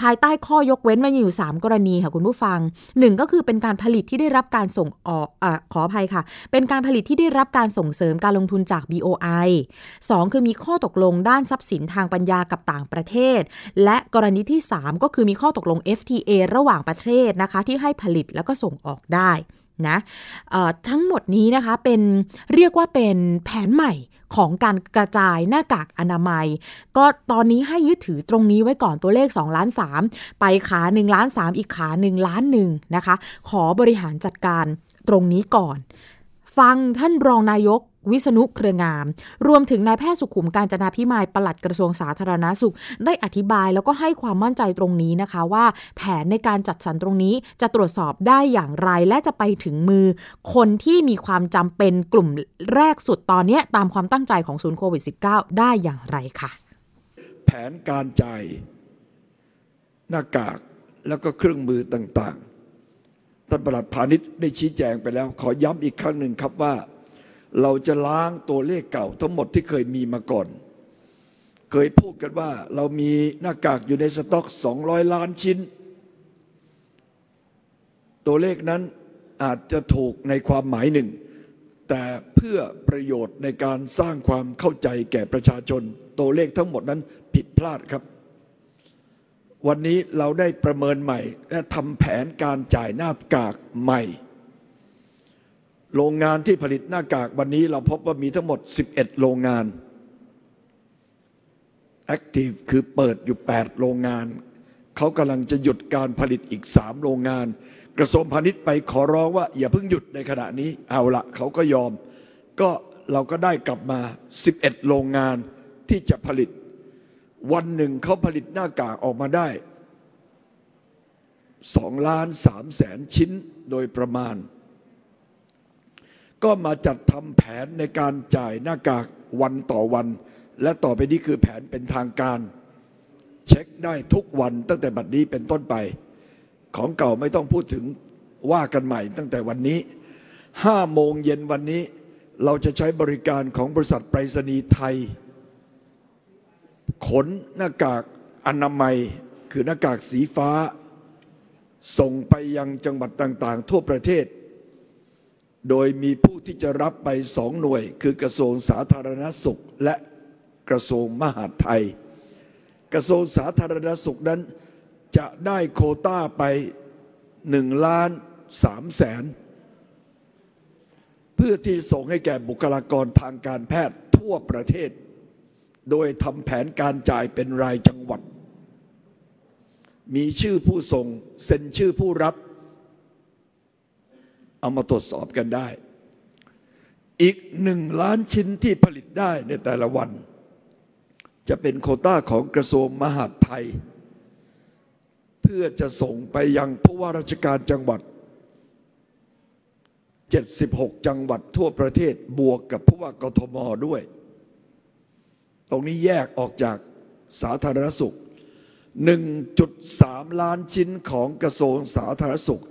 ภายใต้ข้อยกเว้นมันอยู่ 3 กรณีค่ะคุณผู้ฟัง 1 ก็คือเป็นการผลิตที่ได้รับการส่งออกอขออภัยค่ะ เป็นการผลิตที่ได้รับการส่งเสริมการลงทุนจาก BOI 2 คือมีข้อตกลงด้านทรัพย์สินทางปัญญากับต่างประเทศ และกรณีที่ 3 ก็คือมีข้อตกลง FTA ระหว่างประเทศนะคะ ที่ให้ผลิตแล้วก็ส่งออกได้ นะทั้งหมดนี้นะคะเป็นเรียกว่าเป็นแผนใหม่ของการกระจายหน้ากากอนามัย ก็ตอนนี้ให้ยึดถือตรงนี้ไว้ก่อนตัวเลข2ล้าน3ไปขา1ล้าน3อีกขา1ล้าน1นะคะ ขอบริหารจัดการตรงนี้ก่อน ฟังท่านรองนายก วิษณุเครืองาม รวมถึงนายแพทย์สุขุมการจนาพิมายปลัดกระทรวงสาธารณาสุข ได้อธิบายแล้วก็ให้ความมั่นใจตรงนี้นะคะว่า แผนในการจัดสรรตรงนี้จะตรวจสอบได้อย่างไรและจะไปถึงมือ คนที่มีความจำเป็นกลุ่มแรกสุดตอนนี้ตามความตั้งใจของศูนย์โควิด -19 ได้อย่างไรค่ะ
แผนการจ่ายหน้ากากแล้วก็เครื่องมือต่างๆท่านประหลัดพาณิชย์ได้ชี้แจงไปแล้ว ขอย้ำอีกครั้งหนึ่งครับว่า เราจะล้างตัวเลขเก่าทั้งหมดที่เคยมีมาก่อน เคยพูดกันว่าเรามีหน้ากากอยู่ในสต็อก 200 ล้านชิ้น ตัวเลขนั้นอาจจะถูกในความหมายหนึ่ง แต่เพื่อประโยชน์ในการสร้างความเข้าใจแก่ประชาชน ตัวเลขทั้งหมดนั้นผิดพลาดครับ วันนี้เราได้ประเมินใหม่ และทำแผนการจ่ายหน้ากากใหม่ โรงงานที่ผลิตหน้ากากวันนี้เราพบว่ามีทั้งหมด 11 โรงงาน Active คือเปิดอยู่ 8 โรงงาน เขากำลังจะหยุดการผลิตอีก 3 โรงงาน กระทรวงพาณิชย์ไปขอร้องว่า อย่าเพิ่งหยุดในขณะนี้ เอาละเขาก็ยอม ก็เราก็ได้กลับมา 11 โรงงานที่จะผลิต วันหนึ่งเขาผลิตหน้ากากออกมาได้2ล้าน3แสนชิ้นโดยประมาณ ก็มาจัดทำแผนในการจ่ายหน้ากากวันต่อวัน และต่อไปนี้คือแผนเป็นทางการ เช็คได้ทุกวันตั้งแต่บัดนี้เป็นต้นไป ของเก่าไม่ต้องพูดถึงว่ากันใหม่ตั้งแต่วันนี้ห้าโมงเย็นวันนี้เราจะใช้บริการของบริษัทไปรษณีย์ไทย ขนหน้ากากอนามัย คือหน้ากากสีฟ้า ส่งไปยังจังหวัดต่าง ๆ ทั่วประเทศ โดยมีผู้ที่จะรับไปสองหน่วย คือกระทรวงสาธารณสุขและกระทรวงมหาดไทย กระทรวงสาธารณสุขนั้นจะได้โคต้าไปหนึ่งล้านสามแสน เพื่อที่ส่งให้แก่บุคลากรทางการแพทย์ทั่วประเทศ โดยทำแผนการจ่ายเป็นรายจังหวัด มีชื่อผู้ส่งเซ็นชื่อผู้รับ เอามาตรวจสอบกันได้ อีกหนึ่งล้านชิ้นที่ผลิตได้ในแต่ละวัน จะเป็นโคต้าของกระทรวงมหาดไทย เพื่อจะส่งไปยังผู้ว่าราชการจังหวัด 76 จังหวัดทั่วประเทศบวกกับผู้ว่ากทมด้วย ตรงนี้แยกออกจากสาธารณสุข 1.3 ล้านชิ้นของกระทรวงสาธารณสุข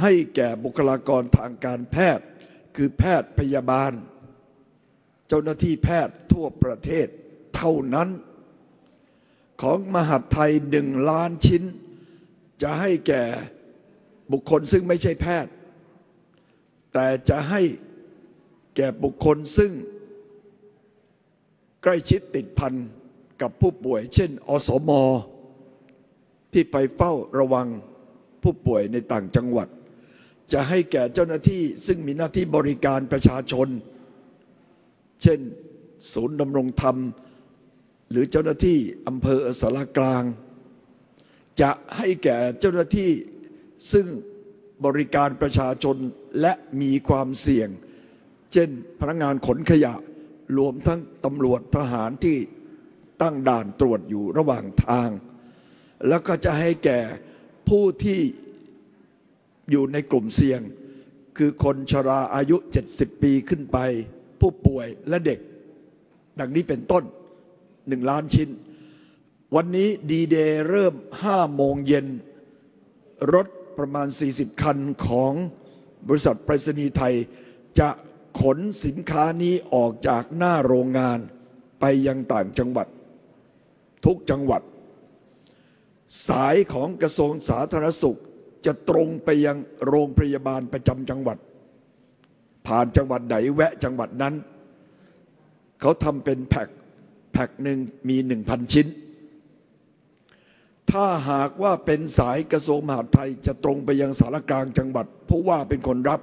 ให้แก่บุคลากรทางการแพทย์ คือแพทย์พยาบาล เจ้าหน้าที่แพทย์ทั่วประเทศเท่านั้น ของมหาดไทยหนึ่งล้านชิ้น จะให้แก่บุคคลซึ่งไม่ใช่แพทย์ แต่จะให้แก่บุคคลซึ่ง ใกล้ชิดติดพันกับผู้ป่วย เช่น อสม ที่ไปเฝ้าระวังผู้ป่วยในต่างจังหวัด จะให้แก่เจ้าหน้าที่ซึ่งมีหน้าที่บริการประชาชน เช่น ศูนย์ดำรงธรรม หรือเจ้าหน้าที่อำเภอสารกลาง จะให้แก่เจ้าหน้าที่ซึ่งบริการประชาชนและมีความเสี่ยง เช่น พนักงานขนขยะรวมทั้งตำรวจทหารที่ตั้งด่านตรวจอยู่ระหว่างทาง แล้วก็จะให้แก่ผู้ที่ อยู่ในกลุ่มเสี่ยง คือคนชราอายุ 70 ปีขึ้นไป ผู้ป่วยและเด็ก ดังนี้เป็นต้นหนึ่งล้านชิ้น วันนี้ดีเดย์เริ่ม 5 โมงเย็น รถประมาณ 40 คันของบริษัทไปรษณีย์ไทย จะขนสินค้านี้ออกจากหน้าโรงงานไปยังต่างจังหวัด ทุกจังหวัด สายของกระทรวงสาธารณสุข จะตรงไปยังโรงพยาบาลประจำจังหวัด ผ่านจังหวัดไหนแวะจังหวัดนั้น เขาทำเป็นแพ็คแพ็คหนึ่งมีหนึ่งพันชิ้น ถ้าหากว่าเป็นสายกระทรวงมหาดไทยจะตรงไปยังสารกลางจังหวัดผู้ว่าเป็นคนรับ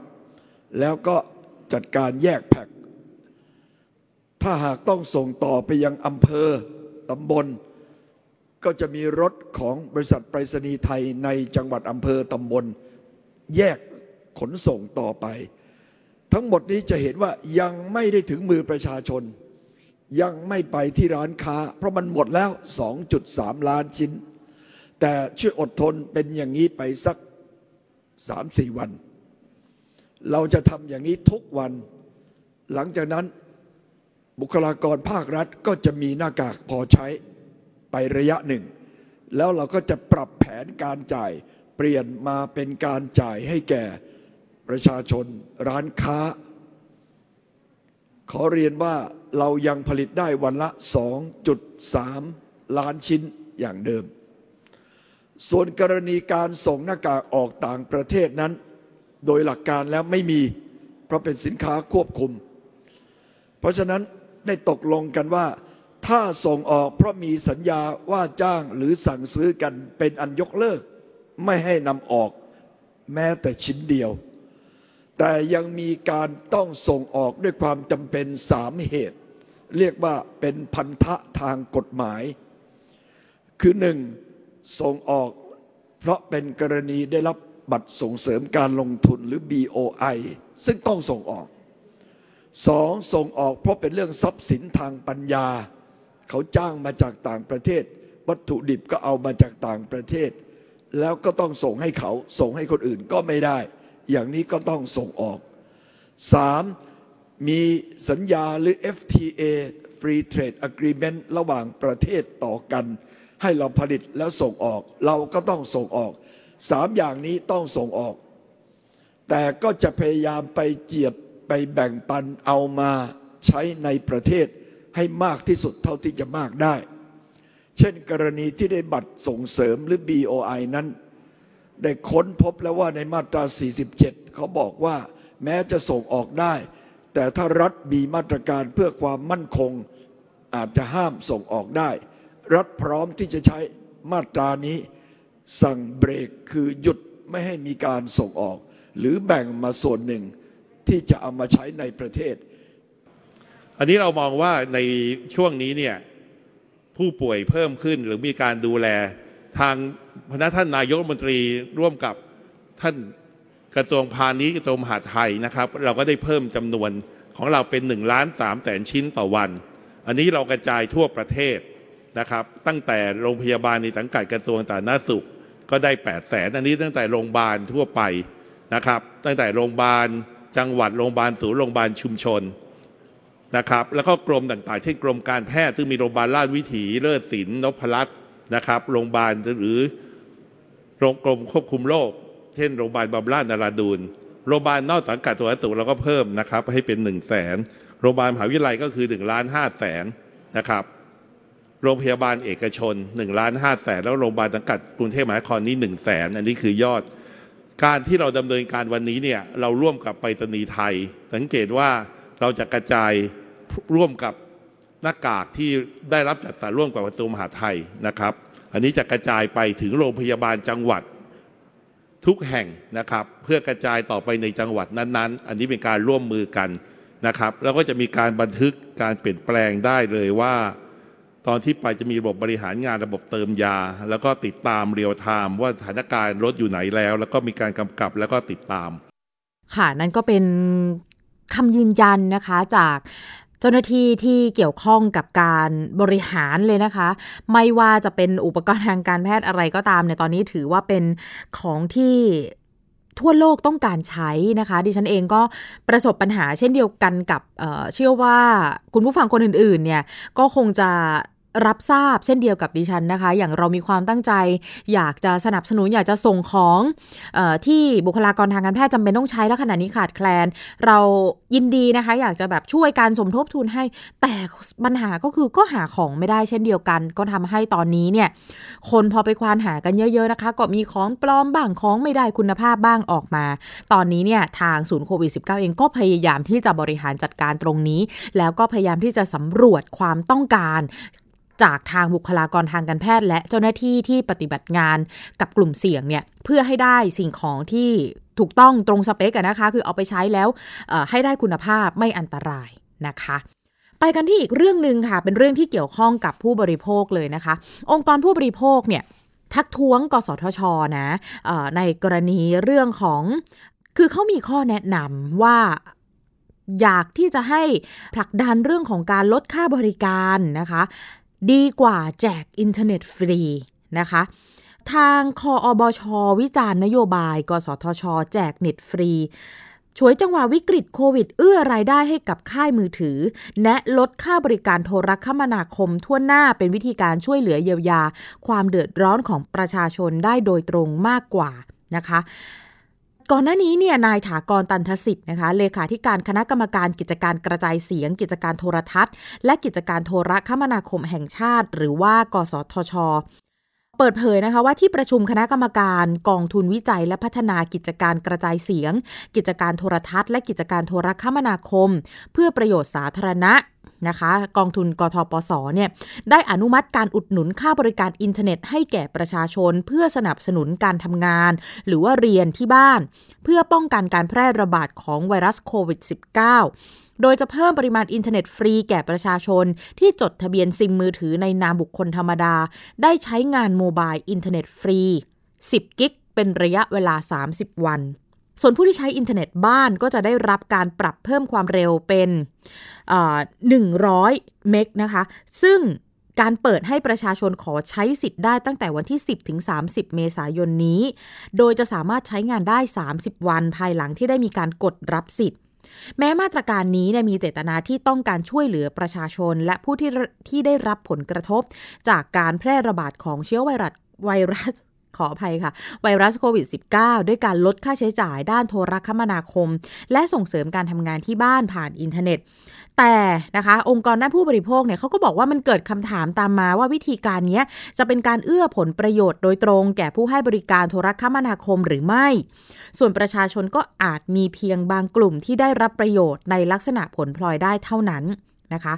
แล้วก็จัดการแยกแพ็คถ้าหากต้องส่งต่อไปยังอำเภอตำบล ก็จะมีรถของบริษัทไปรษณีย์ไทยในจังหวัดอำเภอตำบล แยกขนส่งต่อไป ทั้งหมดนี้จะเห็นว่ายังไม่ได้ถึงมือประชาชน ยังไม่ไปที่ร้านค้า เพราะมันหมดแล้ว 2.3 ล้านชิ้น แต่ช่วยอดทนเป็นอย่างนี้ไปสัก 3-4 วัน เราจะทำอย่างนี้ทุกวัน หลังจากนั้นบุคลากรภาครัฐก็จะมีหน้ากากพอใช้ ไประยะหนึ่ง แล้วเราก็จะปรับแผนการจ่าย เปลี่ยนมาเป็นการจ่ายให้แก่ประชาชนร้านค้า ขอเรียนว่าเรายังผลิตได้วันละ 2.3 ล้านชิ้นอย่างเดิม ส่วนกรณีการส่งหน้ากากออกต่างประเทศนั้น โดยหลักการแล้วไม่มี เพราะเป็นสินค้าควบคุม เพราะฉะนั้นได้ตกลงกันว่า ถ้าส่งออกเพราะมีสัญญาว่าจ้างหรือสั่งซื้อกันเป็นอันยกเลิก ไม่ให้นำออกแม้แต่ชิ้นเดียว แต่ยังมีการต้องส่งออกด้วยความจำเป็นสามเหตุ เรียกว่าเป็นพันธะทางกฎหมาย คือหนึ่งส่งออก เพราะเป็นกรณีได้รับบัตรส่งเสริมการลงทุนหรือ BOI ซึ่งต้องส่งออกสองส่งออกเพราะเป็นเรื่องทรัพย์สินทางปัญญา เขาจ้างมาจากต่างประเทศ วัตถุดิบก็เอามาจากต่างประเทศ แล้วก็ต้องส่งให้เขาส่งให้คนอื่นก็ไม่ได้ อย่างนี้ก็ต้องส่งออกสามมีสัญญาหรือ FTA Free Trade Agreement ระหว่างประเทศต่อกัน ให้เราผลิตแล้วส่งออก เราก็ต้องส่งออกสามอย่างนี้ต้องส่งออก แต่ก็จะพยายามไปเจียดไปแบ่งปันเอามาใช้ในประเทศ ให้มากที่สุดเท่าที่จะมากได้ เช่นกรณีที่ได้บัตรส่งเสริมหรือ BOI นั้น ได้ค้นพบแล้วว่าในมาตรา 47 เขาบอกว่าแม้จะส่งออกได้ แต่ถ้ารัฐมีมาตรการเพื่อความมั่นคงอาจจะห้ามส่งออกได้ รัฐพร้อมที่จะใช้มาตรานี้ สั่งเบรกคือหยุดไม่ให้มีการส่งออก หรือแบ่งมาส่วนหนึ่งที่จะเอามาใช้ในประเทศ
อันนี้เรามองว่าในช่วงนี้เนี่ยผู้ป่วยเพิ่มขึ้นหรือมีการดูแลทางพนักท่านนายกรัฐมนตรีร่วมกับท่านกระทรวงพาณิชย์กระทรวงมหาดไทยนะครับ เราก็ได้เพิ่มจำนวนของเราเป็น1ล้าน3แสนชิ้นต่อวัน อันนี้เรากระจายทั่วประเทศนะครับ ตั้งแต่โรงพยาบาลในสังกัดกระทรวงสาธารณสุขก็ได้8แสนอันนี้ตั้งแต่โรงพยาบาลทั่วไปนะครับ ตั้งแต่โรงพยาบาลจังหวัดโรงพยาบาลศูนย์โรงพยาบาลชุมชน นะครับ แล้วก็กรมต่างๆ เช่นกรมการแพทย์ซึ่งมีโรงพยาบาลราชวิถีเลิศศิลป์นพรัตน์นะครับ โรงพยาบาลหรือโรงกรมควบคุมโรคเช่นโรงพยาบาลบำราศนาราดูนโรงพยาบาลนอกสังกัดตัวสุขเราก็เพิ่มนะครับ ให้เป็น1นึ่งแสนโรงพยาบาลมหาวิทยาลัยก็คือ1ล้านห้าแสนนะครับ โรงพยาบาลเอกชน1ล้านห้าแสนแล้วโรงพยาบาลสังกัดกรุงเทพมหานครนี่1นึ่งแสนอันนี้คือยอด การที่เราดำเนินการวันนี้เนี่ยเราร่วมกับไปรษณีย์ไทย สังเกตว่า เราจะกระจายร่วมกับหน้ากากที่ได้รับจัดสรรร่วมกับกระทรวงมหาดไทยนะครับ อันนี้จะกระจายไปถึงโรงพยาบาลจังหวัดทุกแห่งนะครับ เพื่อกระจายต่อไปในจังหวัดนั้นๆ อันนี้เป็นการร่วมมือกันนะครับ แล้วก็จะมีการบันทึกการเปลี่ยนแปลงได้เลยว่า ตอนที่ไปจะมีระบบบริหารงานระบบเติมยา แล้วก็ติดตามเรียลไทม์ว่าสถานการณ์รถอยู่ไหนแล้ว แล้วก็มีการกำกับแล้วก็ติดตาม
ค่ะนั่นก็เป็น คำยืนยันนะคะจากเจ้าหน้าที่ที่เกี่ยวข้องกับการบริหารเลยนะคะ ไม่ว่าจะเป็นอุปกรณ์ทางการแพทย์อะไรก็ตามเนี่ยตอนนี้ถือว่าเป็นของที่ทั่วโลกต้องการใช้นะคะ ดิฉันเองก็ประสบปัญหาเช่นเดียวกันกับเเชื่อว่าคุณผู้ฟังคนอื่นๆเนี่ยก็คงจะ รับทราบเช่นเดียวกับดิฉันนะคะ อย่างเรามีความตั้งใจ อยากจะสนับสนุนอยากจะส่งของออที่บุคลากรทางการแพทย์จำเป็นต้องใช้แล้วขณะนี้ขาดแคลน เรายินดีนะคะ อยากจะแบบช่วยการสมทบทุนให้ แต่ปัญหาก็คือก็หาของไม่ได้เช่นเดียวกัน ก็ทำให้ตอนนี้เนี่ย คนพอไปควานหากันเยอะๆนะคะ ก็มีของปลอมบ้างของไม่ได้คุณภาพบ้างออกมา ตอนนี้เนี่ยทางศูนย์โควิด -19 เองก็พยายามที่จะบริหารจัดการตรงนี้ แล้วก็พยายามที่จะสำรวจความต้องการ จากทางบุคลากรทางการแพทย์ และเจ้าหน้าที่ที่ปฏิบัติงานกับกลุ่มเสี่ยงเนี่ยเพื่อให้ได้สิ่งของที่ถูกต้องตรงสเปกนะคะ คือเอาไปใช้แล้วให้ได้คุณภาพไม่อันตรายนะคะไปกันที่อีกเรื่องหนึ่งค่ะ เป็นเรื่องที่เกี่ยวข้องกับผู้บริโภคเลยนะคะ องค์กรผู้บริโภคเนี่ยทักท้วงกสทชนะในกรณีเรื่องของคือเขามีข้อแนะนำว่าอยากที่จะให้ผลักดันเรื่องของการลดค่าบริการนะคะ ดีกว่าแจกอินเทอร์เน็ตฟรีนะคะ ทางคอบช วิจารณ์นโยบาย กสทช แจกเน็ตฟรีช่วยจังหวะวิกฤตโควิด เอื้อรายได้ให้กับค่ายมือถือ แนะลดค่าบริการโทรคมนาคมทั่วหน้าเป็นวิธีการช่วยเหลือเยียวยา ความเดือดร้อนของประชาชนได้โดยตรงมากกว่านะคะ ก่อนหน้านี้เนี่ยนายถากรตันทสิทธิ์นะคะเลขาธิการคณะกรรมการกิจการกระจายเสียง กิจการโทรทัศน์ และกิจการโทรคมนาคมแห่งชาติ หรือว่ากสทช เปิดเผยนะคะว่าที่ประชุมคณะกรรมการกองทุนวิจัยและพัฒนากิจการกระจายเสียง กิจการโทรทัศน์ และกิจการโทรคมนาคม เพื่อประโยชน์สาธารณะ นะคะ กองทุนกทปสเนี่ยได้อนุมัติการอุดหนุนค่าบริการอินเทอร์เน็ตให้แก่ประชาชน เพื่อสนับสนุนการทำงาน หรือว่าเรียนที่บ้าน เพื่อป้องกันการแพร่ระบาดของไวรัสโควิด -19 โดยจะเพิ่มปริมาณอินเทอร์เน็ตฟรีแก่ประชาชน ที่จดทะเบียนซิมมือถือในนามบุคคลธรรมดา ได้ใช้งาน mobile internet ฟรี 10 กิก เป็นระยะเวลา 30 วัน ส่วนผู้ที่ใช้อินเทอร์เน็ตบ้านก็จะได้รับการปรับเพิ่มความเร็วเป็นหนึ่งร้อยเมกนะคะ ซึ่งการเปิดให้ประชาชนขอใช้สิทธิ์ได้ตั้งแต่วันที่ 10 ถึง 30 เมษายนนี้ โดยจะสามารถใช้งานได้ 30 วันภายหลังที่ได้มีการกดรับสิทธิ์ แม้มาตรการนี้มีเจตนาที่ต้องการช่วยเหลือประชาชน และผู้ที่ที่ได้รับผลกระทบ จากการแพร่ระบาดของเชื้อไวรัสไวรัส ขออภัยค่ะ ไวรัสโควิด -19 ด้วยการลดค่าใช้จ่ายด้านโทรคมนาคม และส่งเสริมการทำงานที่บ้านผ่านอินเทอร์เน็ต แต่นะคะ องค์กรด้านผู้บริโภคเนี่ยเขาก็บอกว่ามันเกิดคำถามตามมาว่าวิธีการนี้จะเป็นการเอื้อผลประโยชน์โดยตรง แก่ผู้ให้บริการโทรคมนาคมหรือไม่ ส่วนประชาชนก็อาจมีเพียงบางกลุ่มที่ได้รับประโยชน์ในลักษณะผลพลอยได้เท่านั้นนะคะ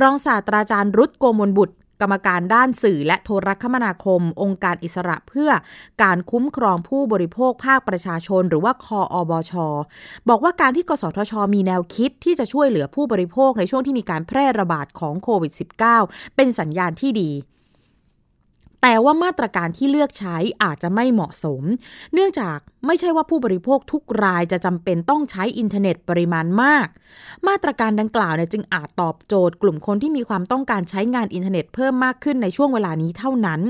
รองศาสตราจารย์รุตโกมลบุตร กรรมการด้านสื่อและโทรคมนาคม องค์การอิสระเพื่อการคุ้มครองผู้บริโภคภาคประชาชน หรือว่าคออบช บอกว่าการที่กสทช มีแนวคิดที่จะช่วยเหลือผู้บริโภคในช่วงที่มีการแพร่ระบาดของโควิด -19 เป็นสัญญาณที่ดี แต่ว่ามาตรการที่เลือกใช้อาจจะไม่เหมาะสม เนื่องจากไม่ใช่ว่าผู้บริโภคทุกรายจะจำเป็นต้องใช้อินเทอร์เน็ตปริมาณมาก มาตรการดังกล่าวเนี่ยจึงอาจตอบโจทย์กลุ่มคนที่มีความต้องการใช้งานอินเทอร์เน็ตเพิ่มมากขึ้นในช่วงเวลานี้เท่านั้น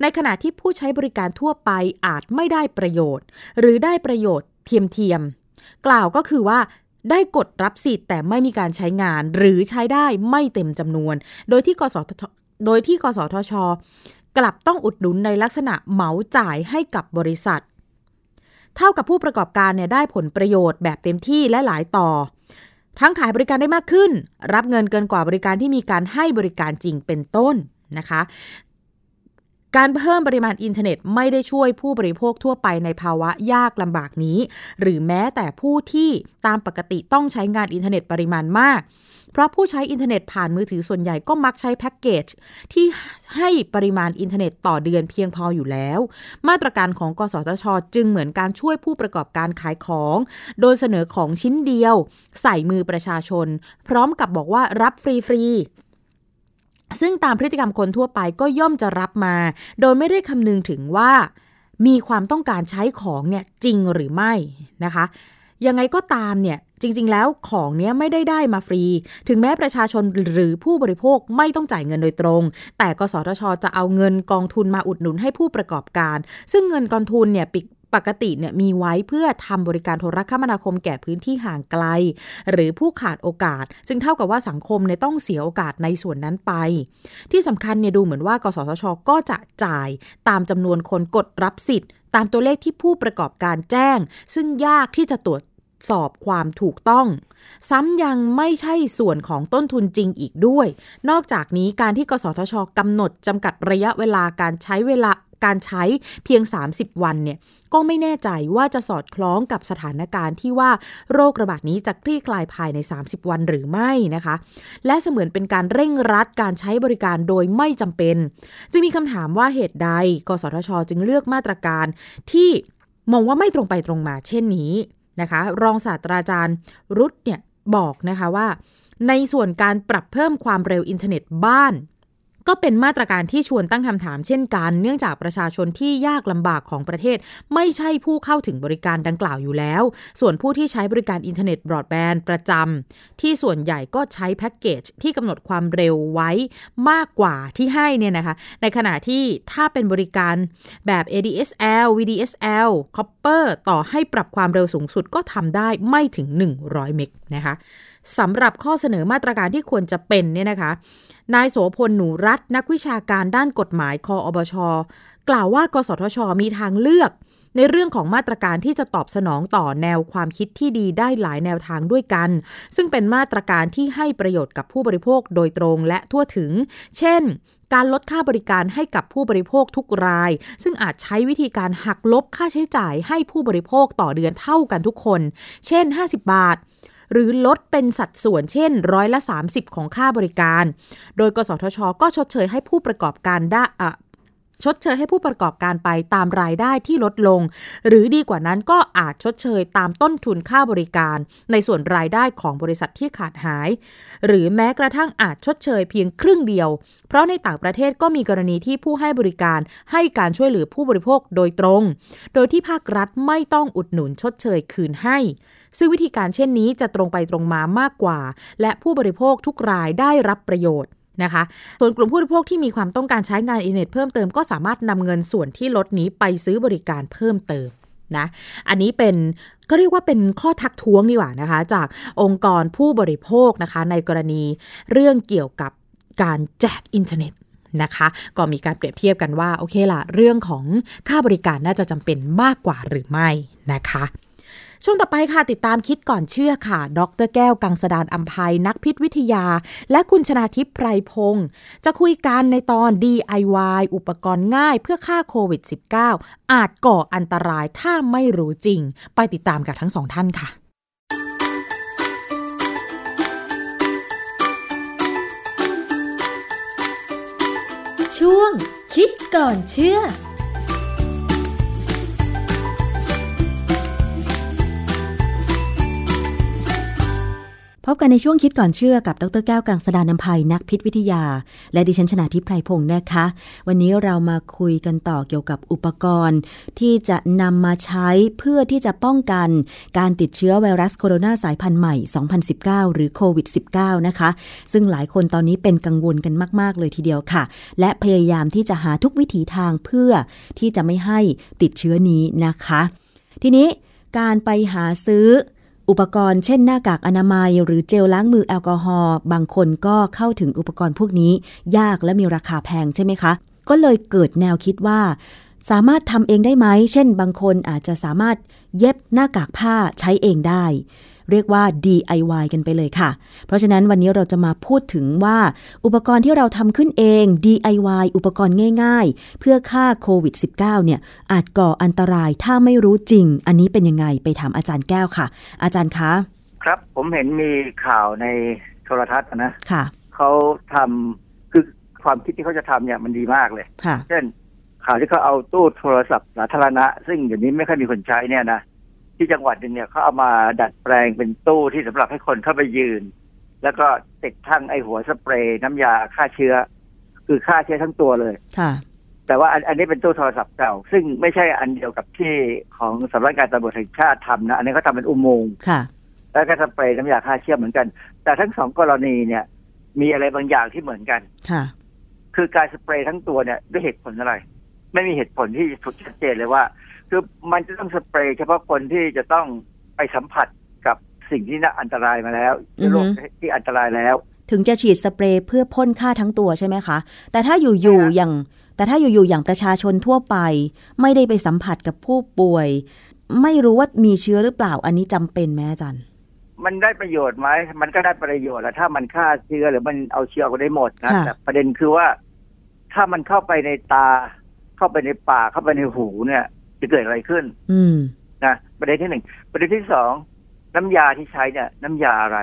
ในขณะที่ผู้ใช้บริการทั่วไปอาจไม่ได้ประโยชน์ หรือได้ประโยชน์เทียมเทียมกล่าวก็คือว่าได้กดรับสิทธิ์แต่ไม่มีการใช้งานหรือใช้ได้ไม่เต็มจำนวน โดยที่กสทโดยที่กสทช กลับต้องอุดหนุนในลักษณะเหมาจ่ายให้กับบริษัท เท่ากับผู้ประกอบการเนี่ยได้ผลประโยชน์แบบเต็มที่และหลายต่อ ทั้งขายบริการได้มากขึ้น รับเงินเกินกว่าบริการที่มีการให้บริการจริงเป็นต้นนะคะ การเพิ่มปริมาณอินเทอร์เน็ตไม่ได้ช่วยผู้บริโภคทั่วไปในภาวะยากลำบากนี้ หรือแม้แต่ผู้ที่ตามปกติต้องใช้งานอินเทอร์เน็ตปริมาณมาก เพราะผู้ใช้อินเทอร์เน็ตผ่านมือถือส่วนใหญ่ก็มักใช้แพ็กเกจที่ให้ปริมาณอินเทอร์เน็ตต่อเดือนเพียงพออยู่แล้ว มาตรการของกสทช จึงเหมือนการช่วยผู้ประกอบการขายของ โดยเสนอของชิ้นเดียว ใส่มือประชาชน พร้อมกับบอกว่ารับฟรีๆซึ่งตามพฤติกรรมคนทั่วไปก็ย่อมจะรับมา โดยไม่ได้คำนึงถึงว่า มีความต้องการใช้ของเนี่ยจริงหรือไม่นะคะ ยังไงก็ตามเนี่ย จริง ๆ แล้วของเนี้ยไม่ได้ได้มาฟรี ถึงแม้ประชาชนหรือผู้บริโภคไม่ต้องจ่ายเงินโดยตรง แต่กสทช จะเอาเงินกองทุนมาอุดหนุนให้ผู้ประกอบการ ซึ่งเงินกองทุนเนี่ยปิปกติเนี่ยมีไว้เพื่อทำบริการโทรคมนาคมแก่พื้นที่ห่างไกล หรือผู้ขาดโอกาสซึ่งเท่ากับว่าสังคมเนี่ยต้องเสียโอกาสในส่วนนั้นไป ที่สำคัญเนี่ยดูเหมือนว่ากสทช ก็จะจ่ายตามจำนวนคนกดรับสิทธิ์ ตามตัวเลขที่ผู้ประกอบการแจ้ง ซึ่งยากที่จะตรวจ สอบความถูกต้อง ซ้ำยังไม่ใช่ส่วนของต้นทุนจริงอีกด้วย นอกจากนี้การที่กสทชกำหนดจำกัดระยะเวลาการใช้เวลาการใช้เพียง 30 วันเนี่ยก็ไม่แน่ใจว่าจะสอดคล้องกับสถานการณ์ที่ว่าโรคระบาดนี้จะคลี่คลายภายใน 30 วันหรือไม่นะคะ และเสมือนเป็นการเร่งรัดการใช้บริการโดยไม่จำเป็น จึงมีคำถามว่าเหตุใด กสทช จึงเลือกมาตรการที่มองว่าไม่ตรงไปตรงมาเช่นนี้ นะคะ รองศาสตราจารย์รุตเนี่ยบอกนะคะว่า ในส่วนการปรับเพิ่มความเร็วอินเทอร์เน็ตบ้าน ก็เป็นมาตรการที่ชวนตั้งคำถามเช่นกัน เนื่องจากประชาชนที่ยากลำบากของประเทศ ไม่ใช่ผู้เข้าถึงบริการดังกล่าวอยู่แล้ว ส่วนผู้ที่ใช้บริการอินเทอร์เน็ตบรอดแบนด์ประจำที่ส่วนใหญ่ก็ใช้แพ็กเกจที่กำหนดความเร็วไว้มากกว่าที่ให้เนี่ยนะคะ ในขณะที่ถ้าเป็นบริการแบบ ADSL VDSL Copper ต่อให้ปรับความเร็วสูงสุดก็ทำได้ไม่ถึง 100 เมกนะคะ สำหรับข้อเสนอมาตรการที่ควรจะเป็นเนี่ยนะคะ นายโสพลหนูรัตนักวิชาการด้านกฎหมายคออบช กล่าวว่ากสทช มีทางเลือก ในเรื่องของมาตรการที่จะตอบสนองต่อแนวความคิดที่ดีได้หลายแนวทางด้วยกัน ซึ่งเป็นมาตรการที่ให้ประโยชน์กับผู้บริโภคโดยตรงและทั่วถึง เช่นการลดค่าบริการให้กับผู้บริโภคทุกราย ซึ่งอาจใช้วิธีการหักลบค่าใช้จ่ายให้ผู้บริโภคต่อเดือนเท่ากันทุกคน เช่น 50 บาท หรือลดเป็นสัดส่วนเช่นร้อยละ 30 ของค่าบริการ โดยกสทช ก็ชดเชยให้ผู้ประกอบการได้อะ ชดเชยให้ผู้ประกอบการไปตามรายได้ที่ลดลง หรือดีกว่านั้นก็อาจชดเชยตามต้นทุนค่าบริการ ในส่วนรายได้ของบริษัทที่ขาดหาย หรือแม้กระทั่งอาจชดเชยเพียงครึ่งเดียว เพราะในต่างประเทศก็มีกรณีที่ผู้ให้บริการให้การช่วยเหลือผู้บริโภคโดยตรง โดยที่ภาครัฐไม่ต้องอุดหนุนชดเชยคืนให้ ซึ่งวิธีการเช่นนี้จะตรงไปตรงมามากกว่า และผู้บริโภคทุกรายได้รับประโยชน์ นะคะ ส่วนกลุ่มผู้บริโภคที่มีความต้องการใช้งานอินเทอร์เน็ตเพิ่มเติมก็สามารถนำเงินส่วนที่ลดนี้ไปซื้อบริการเพิ่มเติมนะ อันนี้เป็นก็เรียกว่าเป็นข้อทักท้วงดีกว่านะคะ จากองค์กรผู้บริโภคนะคะ ในกรณีเรื่องเกี่ยวกับการแจกอินเทอร์เน็ตนะคะ ก็มีการเปรียบเทียบกันว่าโอเคล่ะเรื่องของค่าบริการน่าจะจำเป็นมากกว่าหรือไม่นะคะ ช่วงต่อไปค่ะติดตามคิดก่อนเชื่อค่ะ ดรแก้วกังสดานอัมภัยนักพิษวิทยา และคุณชนาทิพย์ไพรพงศ์จะคุยกันในตอน DIY อุปกรณ์ง่ายเพื่อฆ่าโควิด -19 อาจก่ออันตรายถ้าไม่รู้จริง ไปติดตามกับทั้งสองท่านค่ะ
ช่วงคิดก่อนเชื่อ
พบกันในช่วงคิดก่อนเชื่อกับ ดรแก้วกังสดานนภัยนักพิษวิทยา และดิฉันชนาทิพไพรพงศ์นะคะ วันนี้เรามาคุยกันต่อเกี่ยวกับอุปกรณ์ ที่จะนำมาใช้เพื่อที่จะป้องกันการติดเชื้อไวรัสโคโรนาสายพันธุ์ใหม่ 2019 หรือโควิด -19 นะคะ ซึ่งหลายคนตอนนี้เป็นกังวลกันมาก ๆ เลยทีเดียวค่ะ และพยายามที่จะหาทุกวิถีทางเพื่อที่จะไม่ให้ติดเชื้อนี้นะคะ ทีนี้การไปหาซื้อ อุปกรณ์เช่นหน้ากากอนามัย หรือเจลล้างมือแอลกอฮอล์บางคนก็เข้าถึงอุปกรณ์พวกนี้ ยากและมีราคาแพงใช่ไหมคะ ก็เลยเกิดแนวคิดว่า สามารถทำเองได้ไหม เช่น บางคนอาจจะสามารถเย็บหน้ากากผ้าใช้เองได้ เรียกว่า DIY กันไปเลยค่ะ เพราะฉะนั้นวันนี้เราจะมาพูดถึงว่า อุปกรณ์ที่เราทำขึ้นเอง DIY อุปกรณ์ง่าย ๆ เพื่อฆ่าโควิด -19 เนี่ยอาจก่ออันตรายถ้าไม่รู้จริง อันนี้เป็นยังไงไปถามอาจารย์แก้วค่ะ อาจารย์คะ
ครับผมเห็นมีข่าวในโทรทัศน์นะ
ค่ะ
เขาทำคือความคิดที่เขาจะทำเนี่ยมันดีมากเลย
ค่ะ
เช่นข่าวที่เขาเอาตู้โทรศัพท์สาธารณะ ซึ่งเดี๋ยวนี้ไม่ค่อยมีคนใช้เนี่ยนะ ที่จังหวัดหนึ่งเนี่ยเขาเอามาดัดแปลงเป็นตู้ที่สำหรับให้คนเข้าไปยืน แล้วก็ติดทั้งไอหัวสเปรย์น้ำยาฆ่าเชื้อ คือฆ่าเชื้อทั้งตัวเลย
ค่ะ
แต่ว่าอันอันนี้เป็นตู้โทรศัพท์เก่า ซึ่งไม่ใช่อันเดียวกับที่ของสำนักงานตำรวจแห่งชาติทำนะ อันนี้เขาทำเป็นอุโมงค์
ค่ะ
แล้วก็สเปรย์น้ำยาฆ่าเชื้อเหมือนกัน แต่ทั้งสองกรณีเนี่ย มีอะไรบางอย่างที่เหมือนกัน
ค่ะ
คือการสเปรย์ทั้งตัวเนี่ยด้วยเหตุผลอะไร ไม่มีเหตุผลที่ถูกชัดเจนเลยว่า คือมันจะต้องสเปรย์เฉพาะคนที่จะต้องไปสัมผัสกับสิ่งที่น่าอันตรายมาแล้วหรือโรค
อือฮึ
ที่อันตรายแล้ว
ถึงจะฉีดสเปรย์เพื่อพ่นฆ่าทั้งตัวใช่ไหมคะ แต่ถ้าอยู่ๆ
ใช่ค่ะ
อย่าง แต่ถ้าอยู่ๆอย่างประชาชนทั่วไป ไม่ได้ไปสัมผัสกับผู้ป่วย ไม่รู้ว่ามีเชื้อหรือเปล่าอันนี้จำเป็นไหมอาจารย์
มันได้ประโยชน์ไหม มันก็ได้ประโยชน์แหละถ้ามันฆ่าเชื้อหรือมันเอาเชื้อออกได้หมดนะ
ค่ะ
แต่ประเด็นคือว่า ถ้ามันเข้าไปในตา เข้าไปในปากเข้าไปในหูเนี่ย จะเกิดอะไรขึ้น
อืม
นะประเด็นที่หนึ่งประเด็นที่สองน้ำยาที่ใช้เนี่ย น้ำยาอะไร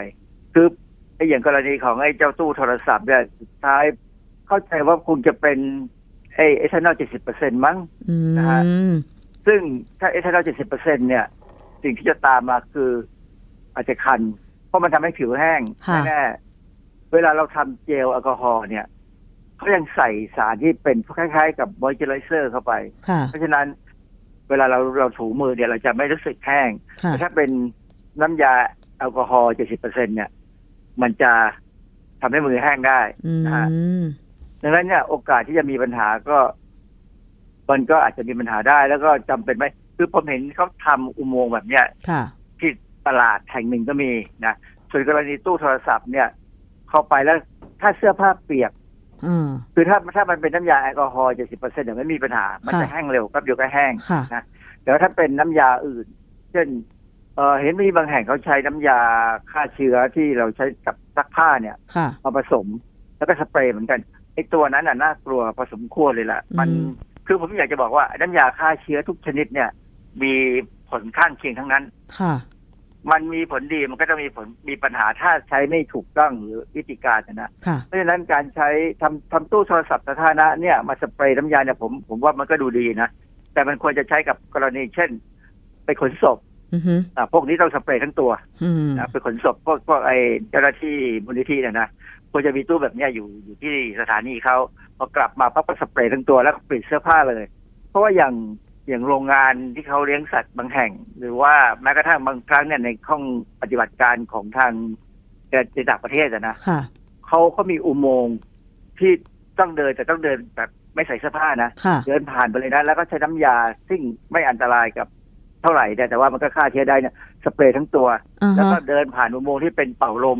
คือไอ้อย่างกรณีของไอ้เจ้าตู้โทรศัพท์เนี่ยสุดท้ายเข้าใจว่าคงจะเป็นไอ้เอทานอลเจ็ดสิบเปอร์เซ็นมั้ง
อื
นะฮะ
ม
ซึ่งถ้าเอทานอลเจ็ดสิบเปอร์เซ็นเนี่ย สิ่งที่จะตามมาคือ อาจจะคัน เพราะมันทำให้ผิวแห้ง
ค่ะ
แน่ๆเวลาเราทำเจลแอลกอฮอล์เนี่ยเขายังใส่สารที่เป็นคล้ายๆ กับมอยเจอไรเซอร์เข้าไป
ค่ะ
เพราะฉะนั้น เวลาเราเราถูมือเนี่ยเราจะไม่รู้สึกแห้ง
ค่ะ
แต่ถ้าเป็นน้ำยาแอลกอฮอล์70%เนี่ย มันจะทำให้มือแห้งได้
อื
นะฮะ
ม
ดังนั้นเนี่ยโอกาสที่จะมีปัญหาก็ มันก็อาจจะมีปัญหาได้ แล้วก็จำเป็นไหมคือผมเห็นเขาทำอุโมงค์แบบเนี้ย
ค่ะ
ที่ตลาดแห่งหนึ่งก็มีนะส่วนกรณีตู้โทรศัพท์เนี่ย เข้าไปแล้วถ้าเสื้อผ้าเปียก
อืม
คือถ้าถ้ามันเป็นน้ำยาแอลกอฮอล์70%เนี่ยไม่มีปัญหา มันจะ
ค่ะ
แห้งเร็วแป๊บเดียวก็แห้ง
ค่ะ
นะแต่ว่าถ้าเป็นน้ำยาอื่น เช่นเออเห็นมีบางแห่งเขาใช้น้ำยาฆ่าเชื้อที่เราใช้กับซักผ้าเนี่ย
ค่ะ
มาผสม แล้วก็สเปรย์เหมือนกันไอ้ตัวนั้นน่ะน่ากลัวพอสมควรเลยล่ะ มัน
อืม
คือผมอยากจะบอกว่าน้ำยาฆ่าเชื้อทุกชนิดเนี่ย มีผลข้างเคียงทั้งนั้น
ค่ะ
มันมีผลดีมันก็จะมีผลมีปัญหาถ้าใช้ไม่ถูกต้องหรือวิธีการนะ
ค่ะ
เพราะฉะนั้นการใช้ทำทำตู้โทรศัพท์สาธารณะเนี่ยมาสเปรย์น้ำยาเนี่ยผมผมว่ามันก็ดูดีนะแต่มันควรจะใช้กับกรณีเช่น ไปขนศพ
อือฮึ
อ่าพวกนี้ต้องสเปรย์ทั้งตัว
อืม
นะไปขนศพพวกพวกไอ้เจ้าหน้าที่มูลนิธิเนี่ยนะควรจะมีตู้แบบเนี้ยอยู่อยู่ที่สถานีเขาพอกลับมาปั๊บก็สเปรย์ทั้งตัวแล้วก็เปลี่ยนเสื้อผ้าเลย เพราะว่าอย่าง อย่างโรงงานที่เขาเลี้ยงสัตว์บางแห่ง หรือว่าแม้กระทั่งบางครั้งเนี่ยในห้องปฏิบัติการของทางในต่างประเทศอะนะ
ค่ะ
เขาเขามีอุโมงค์ที่ต้องเดินแต่ต้องเดินแบบไม่ใส่เสื้อผ้านะ
ค่ะ
เดินผ่านไปเลยนะแล้วก็ใช้น้ำยาซึ่งไม่อันตรายกับเท่าไหร่แต่แต่ว่ามันก็ฆ่าเชื้อได้เนี่ยสเปรย์ทั้งตัว
อ่า
แล้ว
ฮะ
ก็เดินผ่านอุโมงค์ที่เป็นเป่าลม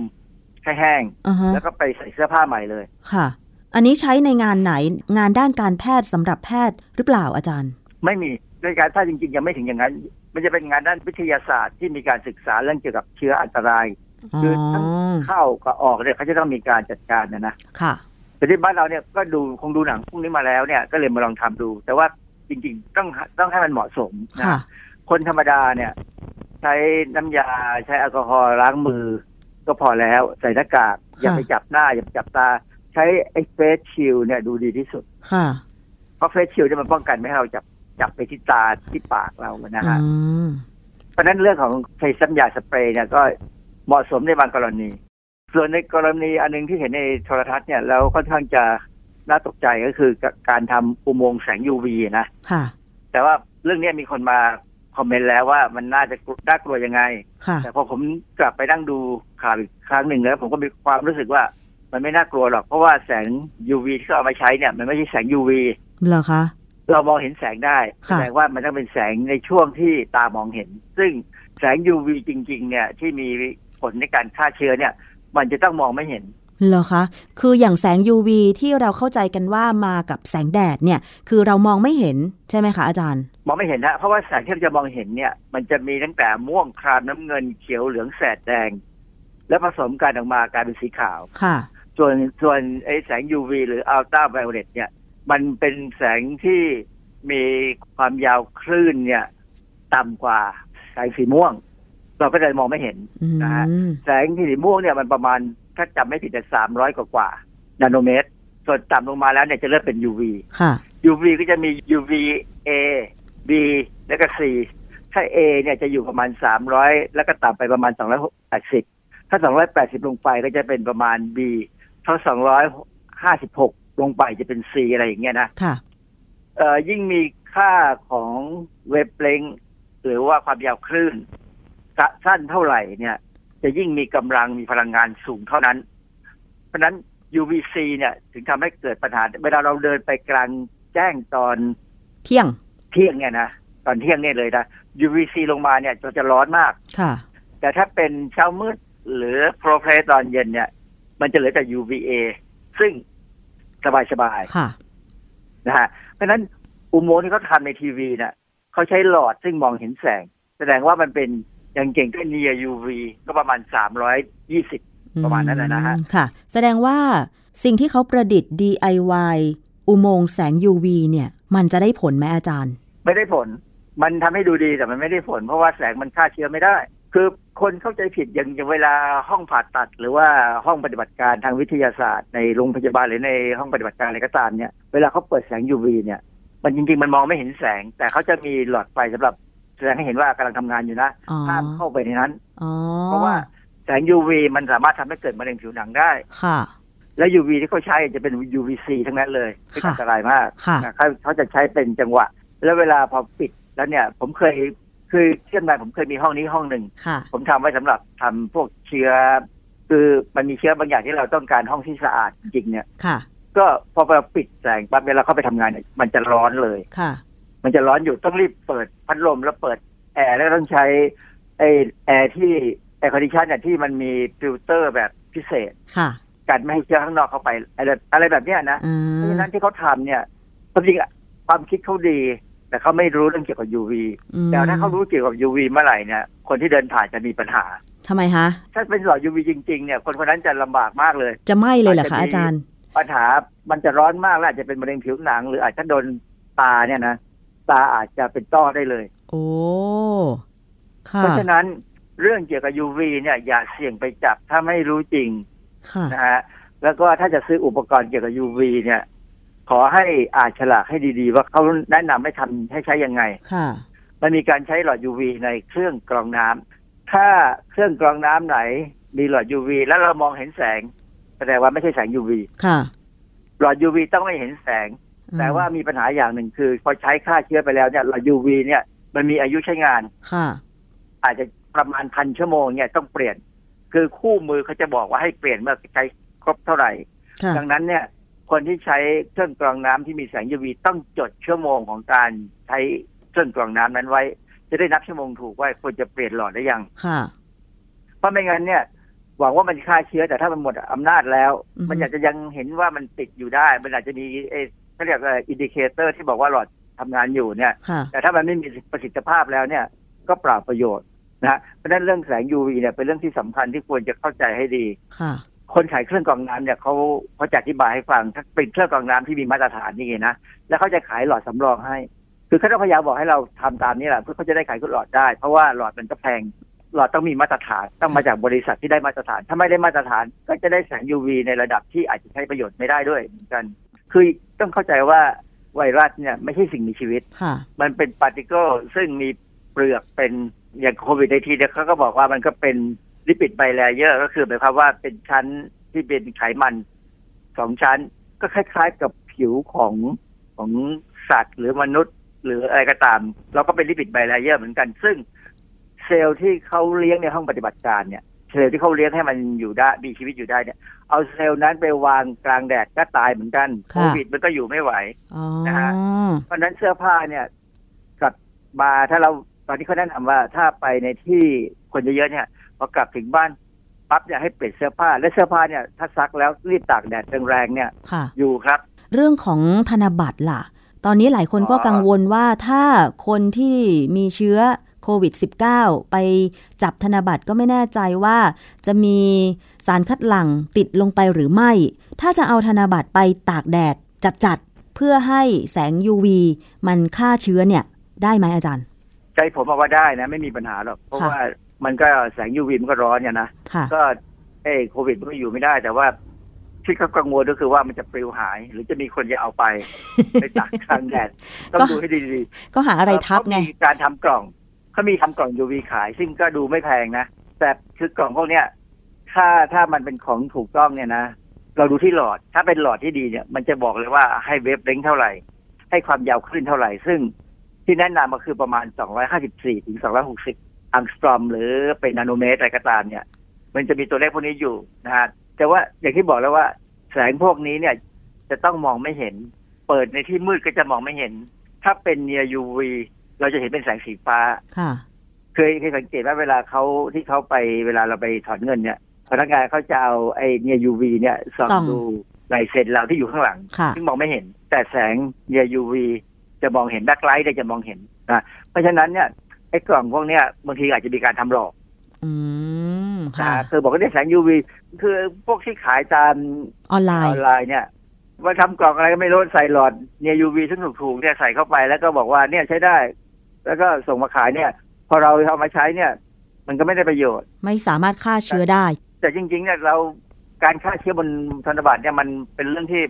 ให้แห้ง
อ่าฮะ
แล้วก็ไปใส่เสื้อผ้าใหม่เลย
ค่ะ อันนี้ใช้ในงานไหนงานด้านการแพทย์สำหรับแพทย์หรือเปล่าอาจารย์
ไม่มีด้วยการถ้าจริงๆยังไม่ถึงอย่างนั้น มันจะเป็นงานด้านวิทยาศาสตร์ที่มีการศึกษาเรื่องเกี่ยวกับเชื้ออันตราย
อ๋อ
คือทั้งเข้ากับออกเนี่ยเขาจะต้องมีการจัดการนะนะ
ค่ะ
แต่ที่บ้านเราเนี่ยก็ดูคงดูหนังพวกนี้มาแล้วเนี่ย ก็เลยมาลองทำดู แต่ว่าจริง ๆ ต้องต้องให้มันเหมาะสมนะ
ค่ะ
คนธรรมดาเนี่ย ใช้น้ำยาใช้แอลกอฮอล์ล้างมือ ก็พอแล้วใส่หน้ากากอย่าไปจับหน้า อย่าไปจับตา ใช้ไอ้เฟสชิลเนี่ยดูดีที่สุด
ค่ะ
เพราะเฟสชิลเนี่ยมันป้องกันไม่ให้เราจับ จับไปที่ตาที่ปากเรานะฮะ
อืม
เพราะฉะนั้นเรื่องของใช้สัญญาสเปรย์เนี่ยก็เหมาะสมในบางกรณี ส่วนในกรณีอันหนึงที่เห็นในโทรทัศน์เนี่ยแล้วค่อนข้างจะน่าตกใจก็คือการทำอุโมงค์แสง UV นะ
ค่ะ
แต่ว่าเรื่องเนี้ยมีคนมาคอมเมนต์แล้วว่ามันน่าจะกลัวน่ากลัวยังไง
ค่ะ
แต่พอผมกลับไปนั่งดูข่าวอีกครั้งหนึ่งแล้ว ผมก็มีความรู้สึกว่ามันไม่น่ากลัวหรอก เพราะว่าแสง UV ที่เขาเอามาใช้เนี่ย มันไม่ใช่แสง UV
เหรอคะ
เรามองเห็นแสงได้แส
ค่ะ
ดงว่ามันต้องเป็นแสงในช่วงที่ตามองเห็น ซึ่งแสง UV จริง ๆ เนี่ยที่มีผลในการฆ่าเชื้อเนี่ย มันจะต้องมองไม่เห็น
เหรอคะ คืออย่างแสง UV ที่เราเข้าใจกันว่ามากับแสงแดดเนี่ย คือเรามองไม่เห็นใช่ไหมคะอาจารย์
มองไม่เห็นฮะเพราะว่าแสงที่เราจะมองเห็นเนี่ย มันจะมีตั้งแต่ม่วงครามน้ำเงินเขียวเหลืองแสดแดง แล้วผสมกันออกมากลายเป็นสีขาว
ค่ะ
ส่วนส่วนไอ้แสง UV หรืออัลตราไวโอเลตเนี่ย มันเป็นแสงที่มีความยาวคลื่นเนี่ย ต่ำกว่าแสงสีม่วง เราก็จะมองไม่เห็น
อืม
นะฮะแสงสีม่วงเนี่ยมันประมาณถ้าจำไม่ผิดจะสามร้อยกว่าๆนาโนเมตร ส่วนต่ำลงมาแล้วเนี่ยจะเริ่มเป็น UV
ค่ะ
UV ก็จะมี UVA B แล้วก็ C ถ้า A เนี่ยจะอยู่ประมาณ 300 แล้วก็ต่ำไปประมาณ 280 ถ้า 280 ลงไปก็จะเป็นประมาณ B ถ้า256 ลงไปจะเป็น C อะไรอย่างเงี้ยนะ
ค่ะ
เอ่อยิ่งมีค่าของเวฟเลงหรือว่าความยาวคลื่นสั้นเท่าไหร่เนี่ย จะยิ่งมีกำลังมีพลังงานสูงเท่านั้น เพราะฉะนั้น UVC เนี่ย ถึงทำให้เกิดปัญหา เวลาเราเดินไปกลางแจ้งตอน
เที่ยง
เที่ยงเนี่ยนะตอนเที่ยงเนี่ยเลยนะ UVC ลงมาเนี่ยจะจะร้อนมาก
ค่ะ
แต่ถ้าเป็นเช้ามืดหรือโปรเพลตอนเย็นเนี่ย มันจะเหลือแต่ UVA ซึ่ง สบายๆ
ค่ะ
นะฮะเพราะฉะนั้นอุโมงค์ที่เขาทำในทีวีเนี่ยเขาใช้หลอดซึ่งมองเห็นแสง แสดงว่ามันเป็นอย่างเก่งก็ near UV ก็ประมาณ320ประมาณนั้นนะนะฮะ
อืมค่ะ แสดงว่าสิ่งที่เขาประดิษฐ์ DIY อุโมงค์แสง UV เนี่ย มันจะได้ผลไหมอาจารย์
ไม่ได้ผล มันทำให้ดูดีแต่มันไม่ได้ผล เพราะว่าแสงมันฆ่าเชื้อไม่ได้ คือคนเข้าใจผิดอย่างอย่างเวลาห้องผ่าตัด หรือว่าห้องปฏิบัติการทางวิทยาศาสตร์ ในโรงพยาบาลหรือในห้องปฏิบัติการอะไรก็ตามเนี่ยเวลาเขาเปิดแสง UV เนี่ยมันจริงๆมันมองไม่เห็นแสง แต่เขาจะมีหลอดไฟสำหรับแสดงให้เห็นว่ากำลังทำงานอยู่นะ
อ๋อ
ห้ามเข้าไปในนั้น
อ๋อ
เพราะว่าแสง UV มันสามารถทำให้เกิดมะเร็งผิวหนังได้
ค่ะ
และ UV ที่เขาใช้จะเป็น UVC ทั้งนั้นเลยซึ่ง
ค่ะ
อันตรายมาก
ค่ะ
นะเขาเขาจะใช้เป็นจังหวะ แล้วเวลาพอปิดแล้วเนี่ย ผมเคย คือเชื่อมานผมเคยมีห้องนี้ห้องหนึ่ง
ค่ะ
ผมทำไว้สำหรับทำพวกเชื้อ คือมันมีเชื้อบางอย่างที่เราต้องการห้องที่สะอาดจริงๆเนี่ย
ค่ะ
ก็พอเราปิดแสงปั๊บเวลาเข้าไปทำงานเนี่ยมันจะร้อนเลย
ค่ะ
มันจะร้อนอยู่ต้องรีบเปิดพัดลมแล้วเปิดแอร์แล้วต้องใช้ไอแอร์ที่ air condition เนี่ยที่มันมีฟิลเตอร์แบบพิเศษ
ค่ะ
กันไม่ให้เชื้อข้างนอกเข้าไปอะไรอะไรแบบเนี้ยนะ
อื
เพราะฉะนั้นที่เขาทำเนี่ยความจริงอะความคิดเขาดี แต่เขาไม่รู้เรื่องเกี่ยวกับ UV
อืม
แต่ถ้าเขารู้เกี่ยวกับ UV เมื่อไหร่เนี่ยคนที่เดินผ่านจะมีปัญหา
ทำไมคะ
ถ้าเป็นหลอด UV จริงๆเนี่ยคนคนนั้นจะลำบากมากเลย
จะไหม้เลยเหรอ
อาจ
คะ
จะมี
อาจารย์
ปัญหามันจะร้อนมากและอาจจะเป็นมะเร็งผิวหนัง หรืออาจจะโดนตาเนี่ยนะตาอาจจะเป็นต้อได้เลย
โอ้ค่ะ
เพราะฉะนั้นเรื่องเกี่ยวกับ UV เนี่ยอย่าเสี่ยงไปจับถ้าไม่รู้จริง
ค่ะ
นะฮะแล้วก็ถ้าจะซื้ออุปกรณ์เกี่ยวกับ UV เนี่ย ขอให้อ่านฉลากให้ดีๆ ว่าเขาแนะนำให้ทำให้ใช้ยังไง
ค่ะ
มันมีการใช้หลอด UV ในเครื่องกรองน้ำถ้าเครื่องกรองน้ำไหน มีหลอด UV แล้วเรามองเห็นแสง แสดงว่าไม่ใช่แสง UV
ค่ะ
หลอด UV ต้องไม่เห็นแสง แต่ว่ามีปัญหาอย่างหนึ่งคือ พอใช้ฆ่าเชื้อไปแล้วเนี่ยหลอด UV เนี่ยมันมีอายุใช้งาน
ค่ะ
อาจจะประมาณพันชั่วโมงเนี่ยต้องเปลี่ยน คือคู่มือเขาจะบอกว่าให้เปลี่ยนเมื่อใช้ครบเท่าไหร่
ค่ะ
ดังนั้นเนี่ย คนที่ใช้เครื่องกรองน้ำที่มีแสง UV ต้องจดชั่วโมงของการใช้เครื่องกรองน้ำนั้นไว้ จะได้นับชั่วโมงถูกว่าควรจะเปลี่ยนหลอดได้ยัง
ค่ะ
เพราะไม่งั้นเนี่ย หวังว่ามันฆ่าเชื้อแต่ถ้ามันหมดอำนาจแล้ว
อือฮึ
มันอยากจะยังเห็นว่ามันติดอยู่ได้ มันอาจจะมีเออเขาเรียกว่า indicator ที่บอกว่าหลอดทำงานอยู่เนี่ย
ค่ะ
แต่ถ้ามันไม่มีประสิทธิภาพแล้วเนี่ย ก็เปล่าประโยชน์นะฮะเพราะฉะนั้นเรื่องแสง UV เนี่ยเป็นเรื่องที่สำคัญที่ควรจะเข้าใจให้ดี
ค่ะ
คนขายเครื่องกรองน้ำเนี่ยเขาเขาจะอธิบายให้ฟังถ้าเป็นเครื่องกรองน้ำที่มีมาตรฐานนี่ไงนะแล้วเขาจะขายหลอดสำรองให้ คือเขาต้องพยายามบอกให้เราทำตามนี้แหละเพื่อเขาจะได้ขายหลอดได้ เพราะว่าหลอดมันก็แพงหลอดต้องมีมาตรฐานต้องมาจากบริษัทที่ได้มาตรฐาน ถ้าไม่ได้มาตรฐานก็จะได้แสง UV ในระดับที่อาจจะใช้ประโยชน์ไม่ได้ด้วยเหมือนกัน คือต้องเข้าใจว่าไวรัสเนี่ยไม่ใช่สิ่งมีชีวิต
ค่ะ
มันเป็นปาร์ติเคิลซึ่งมีเปลือกเป็นอย่างโควิดในทีเนี่ยเขาก็บอกว่ามันก็เป็น ลิปิดไบแลเยอร์ก็คือหมายความว่าเป็นชั้นที่เป็นไขมันสองชั้น ก็คล้ายๆกับผิวของของสัตว์หรือมนุษย์ หรืออะไรก็ตาม เราก็เป็นลิปิดไบแลเยอร์เหมือนกัน ซึ่งเซลล์ที่เขาเลี้ยงในห้องปฏิบัติการเนี่ยเซลล์ที่เขาเลี้ยงให้มันอยู่ได้มีชีวิตอยู่ได้เนี่ยเอาเซลล์นั้นไปวางกลางแดดก็ตายเหมือนกัน
ค่ะ
โควิดมันก็อยู่ไม่ไหว
อ๋อ
นะฮะเพราะฉะนั้นเสื้อผ้าเนี่ยกลับมาถ้าเราตอนที่เขาแนะนำว่าถ้าไปในที่คนเยอะๆเนี่ย พอกลับถึงบ้านปั๊บเนี่ยให้เปลี่ยนเสื้อผ้า และเสื้อผ้าเนี่ยถ้าซักแล้วรีบตากแดดแรงๆเนี่ย
ค่ะ
อยู่ครับ
เรื่องของธนบัตรล่ะ ตอนนี้หลายคนก็
อ๋อ
กังวลว่าถ้าคนที่มีเชื้อโควิด -19 ไปจับธนบัตรก็ไม่แน่ใจว่าจะมีสารคัดหลั่งติดลงไปหรือไม่ ถ้าจะเอาธนบัตรไปตากแดดจัดๆเพื่อให้แสง UV มันฆ่าเชื้อเนี่ยได้ไหมอาจารย์
ใจผมบอกว่าได้นะ ไม่มีปัญหาหรอก เพราะ
ค่ะ
ว่า มันก็แสง UV มันก็ร้อนเนี่ยนะ
ค่ะ
ก็เอ้ยโควิดมันก็อยู่ไม่ได้ แต่ว่าที่เขากังวลก็คือว่ามันจะปลิวหาย หรือจะมีคนจะเอาไปไปตากกลางแดดต้อง
ก็
ดูให้ดีๆ
ก็หาอะไรทับไง
เขามีการทำกล่องเขามีทำกล่อง UV ขาย ซึ่งก็ดูไม่แพงนะแต่คือกล่องพวกเนี้ยถ้าถ้ามันเป็นของถูกต้องเนี่ยนะเราดูที่หลอด ถ้าเป็นหลอดที่ดีเนี่ย มันจะบอกเลยว่าให้เวฟเลงเท่าไหร่ ให้ความยาวคลื่นเท่าไหร่ ซึ่งที่แนะนำมาคือประมาณ 254 ถึง 260 อังสตรอมหรือเป็นนาโนเมตรอะไรก็ตามเนี่ย มันจะมีตัวเลขพวกนี้อยู่นะฮะแต่ว่าอย่างที่บอกแล้วว่าแสงพวกนี้เนี่ย จะต้องมองไม่เห็น เปิดในที่มืดก็จะมองไม่เห็น ถ้าเป็นเนีย UV เราจะเห็นเป็นแสงสีฟ้า
ค่ะ
เคยเคยสังเกตว่าเวลาเขาที่เขาไปเวลาเราไปถอนเงินเนี่ยพนักงานเขาจะเอาไอ้เนีย UV เนี่ยส่อง
ส่อง
ดูลายเซ็นเราที่อยู่ข้างหลัง
ค่ะ
ซึ่งมองไม่เห็น แต่แสงเนีย UV จะมองเห็นแบ็คไลท์ได้จะมองเห็นนะเพราะฉะนั้นเนี่ย ไอ้กล่องพวกเนี้ยบางทีอาจจะมีการทำหลอก
อืม
นะ
ค่ะ
คือบอกว่าเนี่ยแสง UV คือพวกที่ขายตาม
ออนไล
อ
น์
อนไลน์เนี่ยว่าทำกล่องอะไรก็ไม่รู้ใส่หลอดเนี่ย UV ซึ่งถูกๆเนี่ยใส่เข้าไปแล้วก็บอกว่าเนี่ยใช้ได้ แล้วก็ส่งมาขายเนี่ย พอเราเอามาใช้เนี่ย มันก็ไม่ได้ประโยชน์
ไม่สามารถฆ่าเชื้อได้
แต่จริง ๆ เนี่ยเราการฆ่าเชื้อบนธนบัตรเนี่ยมันเป็นเรื่องที่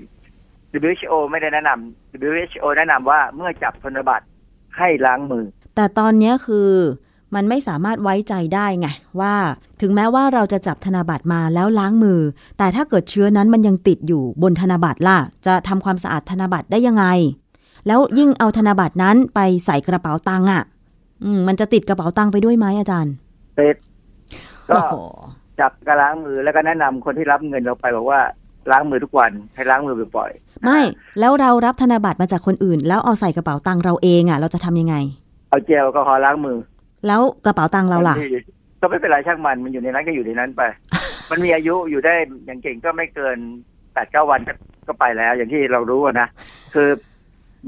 WHO ไม่ได้แนะนำ WHO แนะนำว่าเมื่อจับธนบัตรให้ล้างมือ
แต่ตอนเนี้ยคือมันไม่สามารถไว้ใจได้ไงว่าถึงแม้ว่าเราจะจับธนบัตรมาแล้วล้างมือ แต่ถ้าเกิดเชื้อนั้นมันยังติดอยู่บนธนบัตรล่ะ จะทำความสะอาดธนบัตรได้ยังไง แล้วยิ่งเอาธนบัตรนั้นไปใส่กระเป๋าตังค์อะ อืมมันจะติดกระเป๋าตังค์ไปด้วยไหมอาจารย์
เป็ดก็
โอ้โห
จับกระล้างมือแล้วก็แนะนำคนที่รับเงินเราไปบอกว่าล้างมือทุกวันให้ล้างมือบ่อยๆ
ไม่ แล้วเรารับธนบัตรมาจากคนอื่น แล้วเอาใส่กระเป๋าตังค์เราเองอะ เราจะทำยังไง
เอาเจลแอลกอฮอล์ล้างมือ
แล้วกระเป๋าตังค์เราล่ะ
บงทีก็ไม่เป็นไรช่างมันมันอยู่ในนั้นก็อยู่ในนั้นไป มันมีอายุอยู่ได้อย่างเก่งก็ไม่เกินแปดเก้าวันก็ก็ไปแล้ว อย่างที่เรารู้อะนะคือ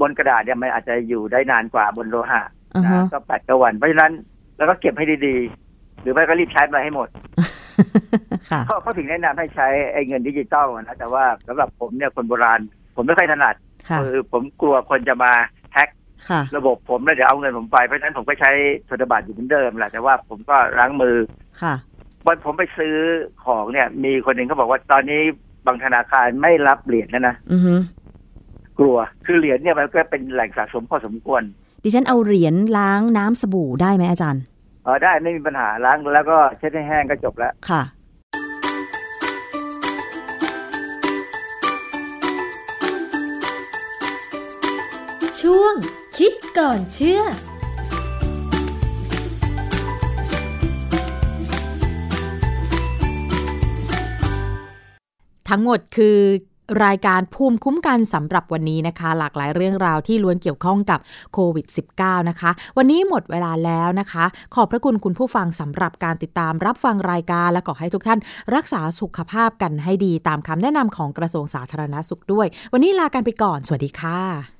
บบนกระดาษเนี่ยมันอาจจะอยู่ได้นานกว่าบนโลหะ
อ่า
นะ
ฮะ
ก็แปดกวัน เพราะฉะนั้นแล้วก็เก็บให้ดีๆ หรือไม่ก็รีบใช้มาให้หมด
ค่ะ
เขาเขาถึงแนะนำให้ใช้ไอ้เงินดิจิตอลอะนะแต่ว่าสำหรับผมเนี่ยคนโบราณ ผมไม่ค่อยถนัด
ค่ะ
คือผมกลัวคนจะมาแฮ็ก
ค่ะ
ระบบผมแล้วเดี๋ยวเอาเงินผมไป เพราะฉะนั้นผมก็ใช้ธนบัตรอยู่เหมือนเดิมแหละแต่ว่าผมก็ล้างมือ
ค่ะ
วันผมไปซื้อของเนี่ย มีคนหนึ่งเขาบอกว่าตอนนี้บางธนาคารไม่รับเหรียญแล้วนะ
อือฮึ
กลัวคือเหรียญเนี่ยมันก็เป็นแหล่งสะสมพอสมควร
ดิฉันเอาเหรียญล้างน้ำสบู่ได้ไหมอาจารย์
เออได้ไม่มีปัญหาล้างแล้วก็เช็ดให้แห้งก็จบแล้ว
ค่ะ
ช่วง คิดก่อนเชื่อ
ทั้งหมดคือรายการภูมิคุ้มกันสำหรับวันนี้นะคะ หลากหลายเรื่องราวที่ล้วนเกี่ยวข้องกับโควิด -19 นะคะ วันนี้หมดเวลาแล้วนะคะ ขอบพระคุณคุณผู้ฟังสำหรับการติดตามรับฟังรายการ และขอให้ทุกท่าน รักษาสุขภาพกันให้ดีตามคำแนะนำของกระทรวงสาธารณสุขด้วย วันนี้ลากันไปก่อน สวัสดีค่ะ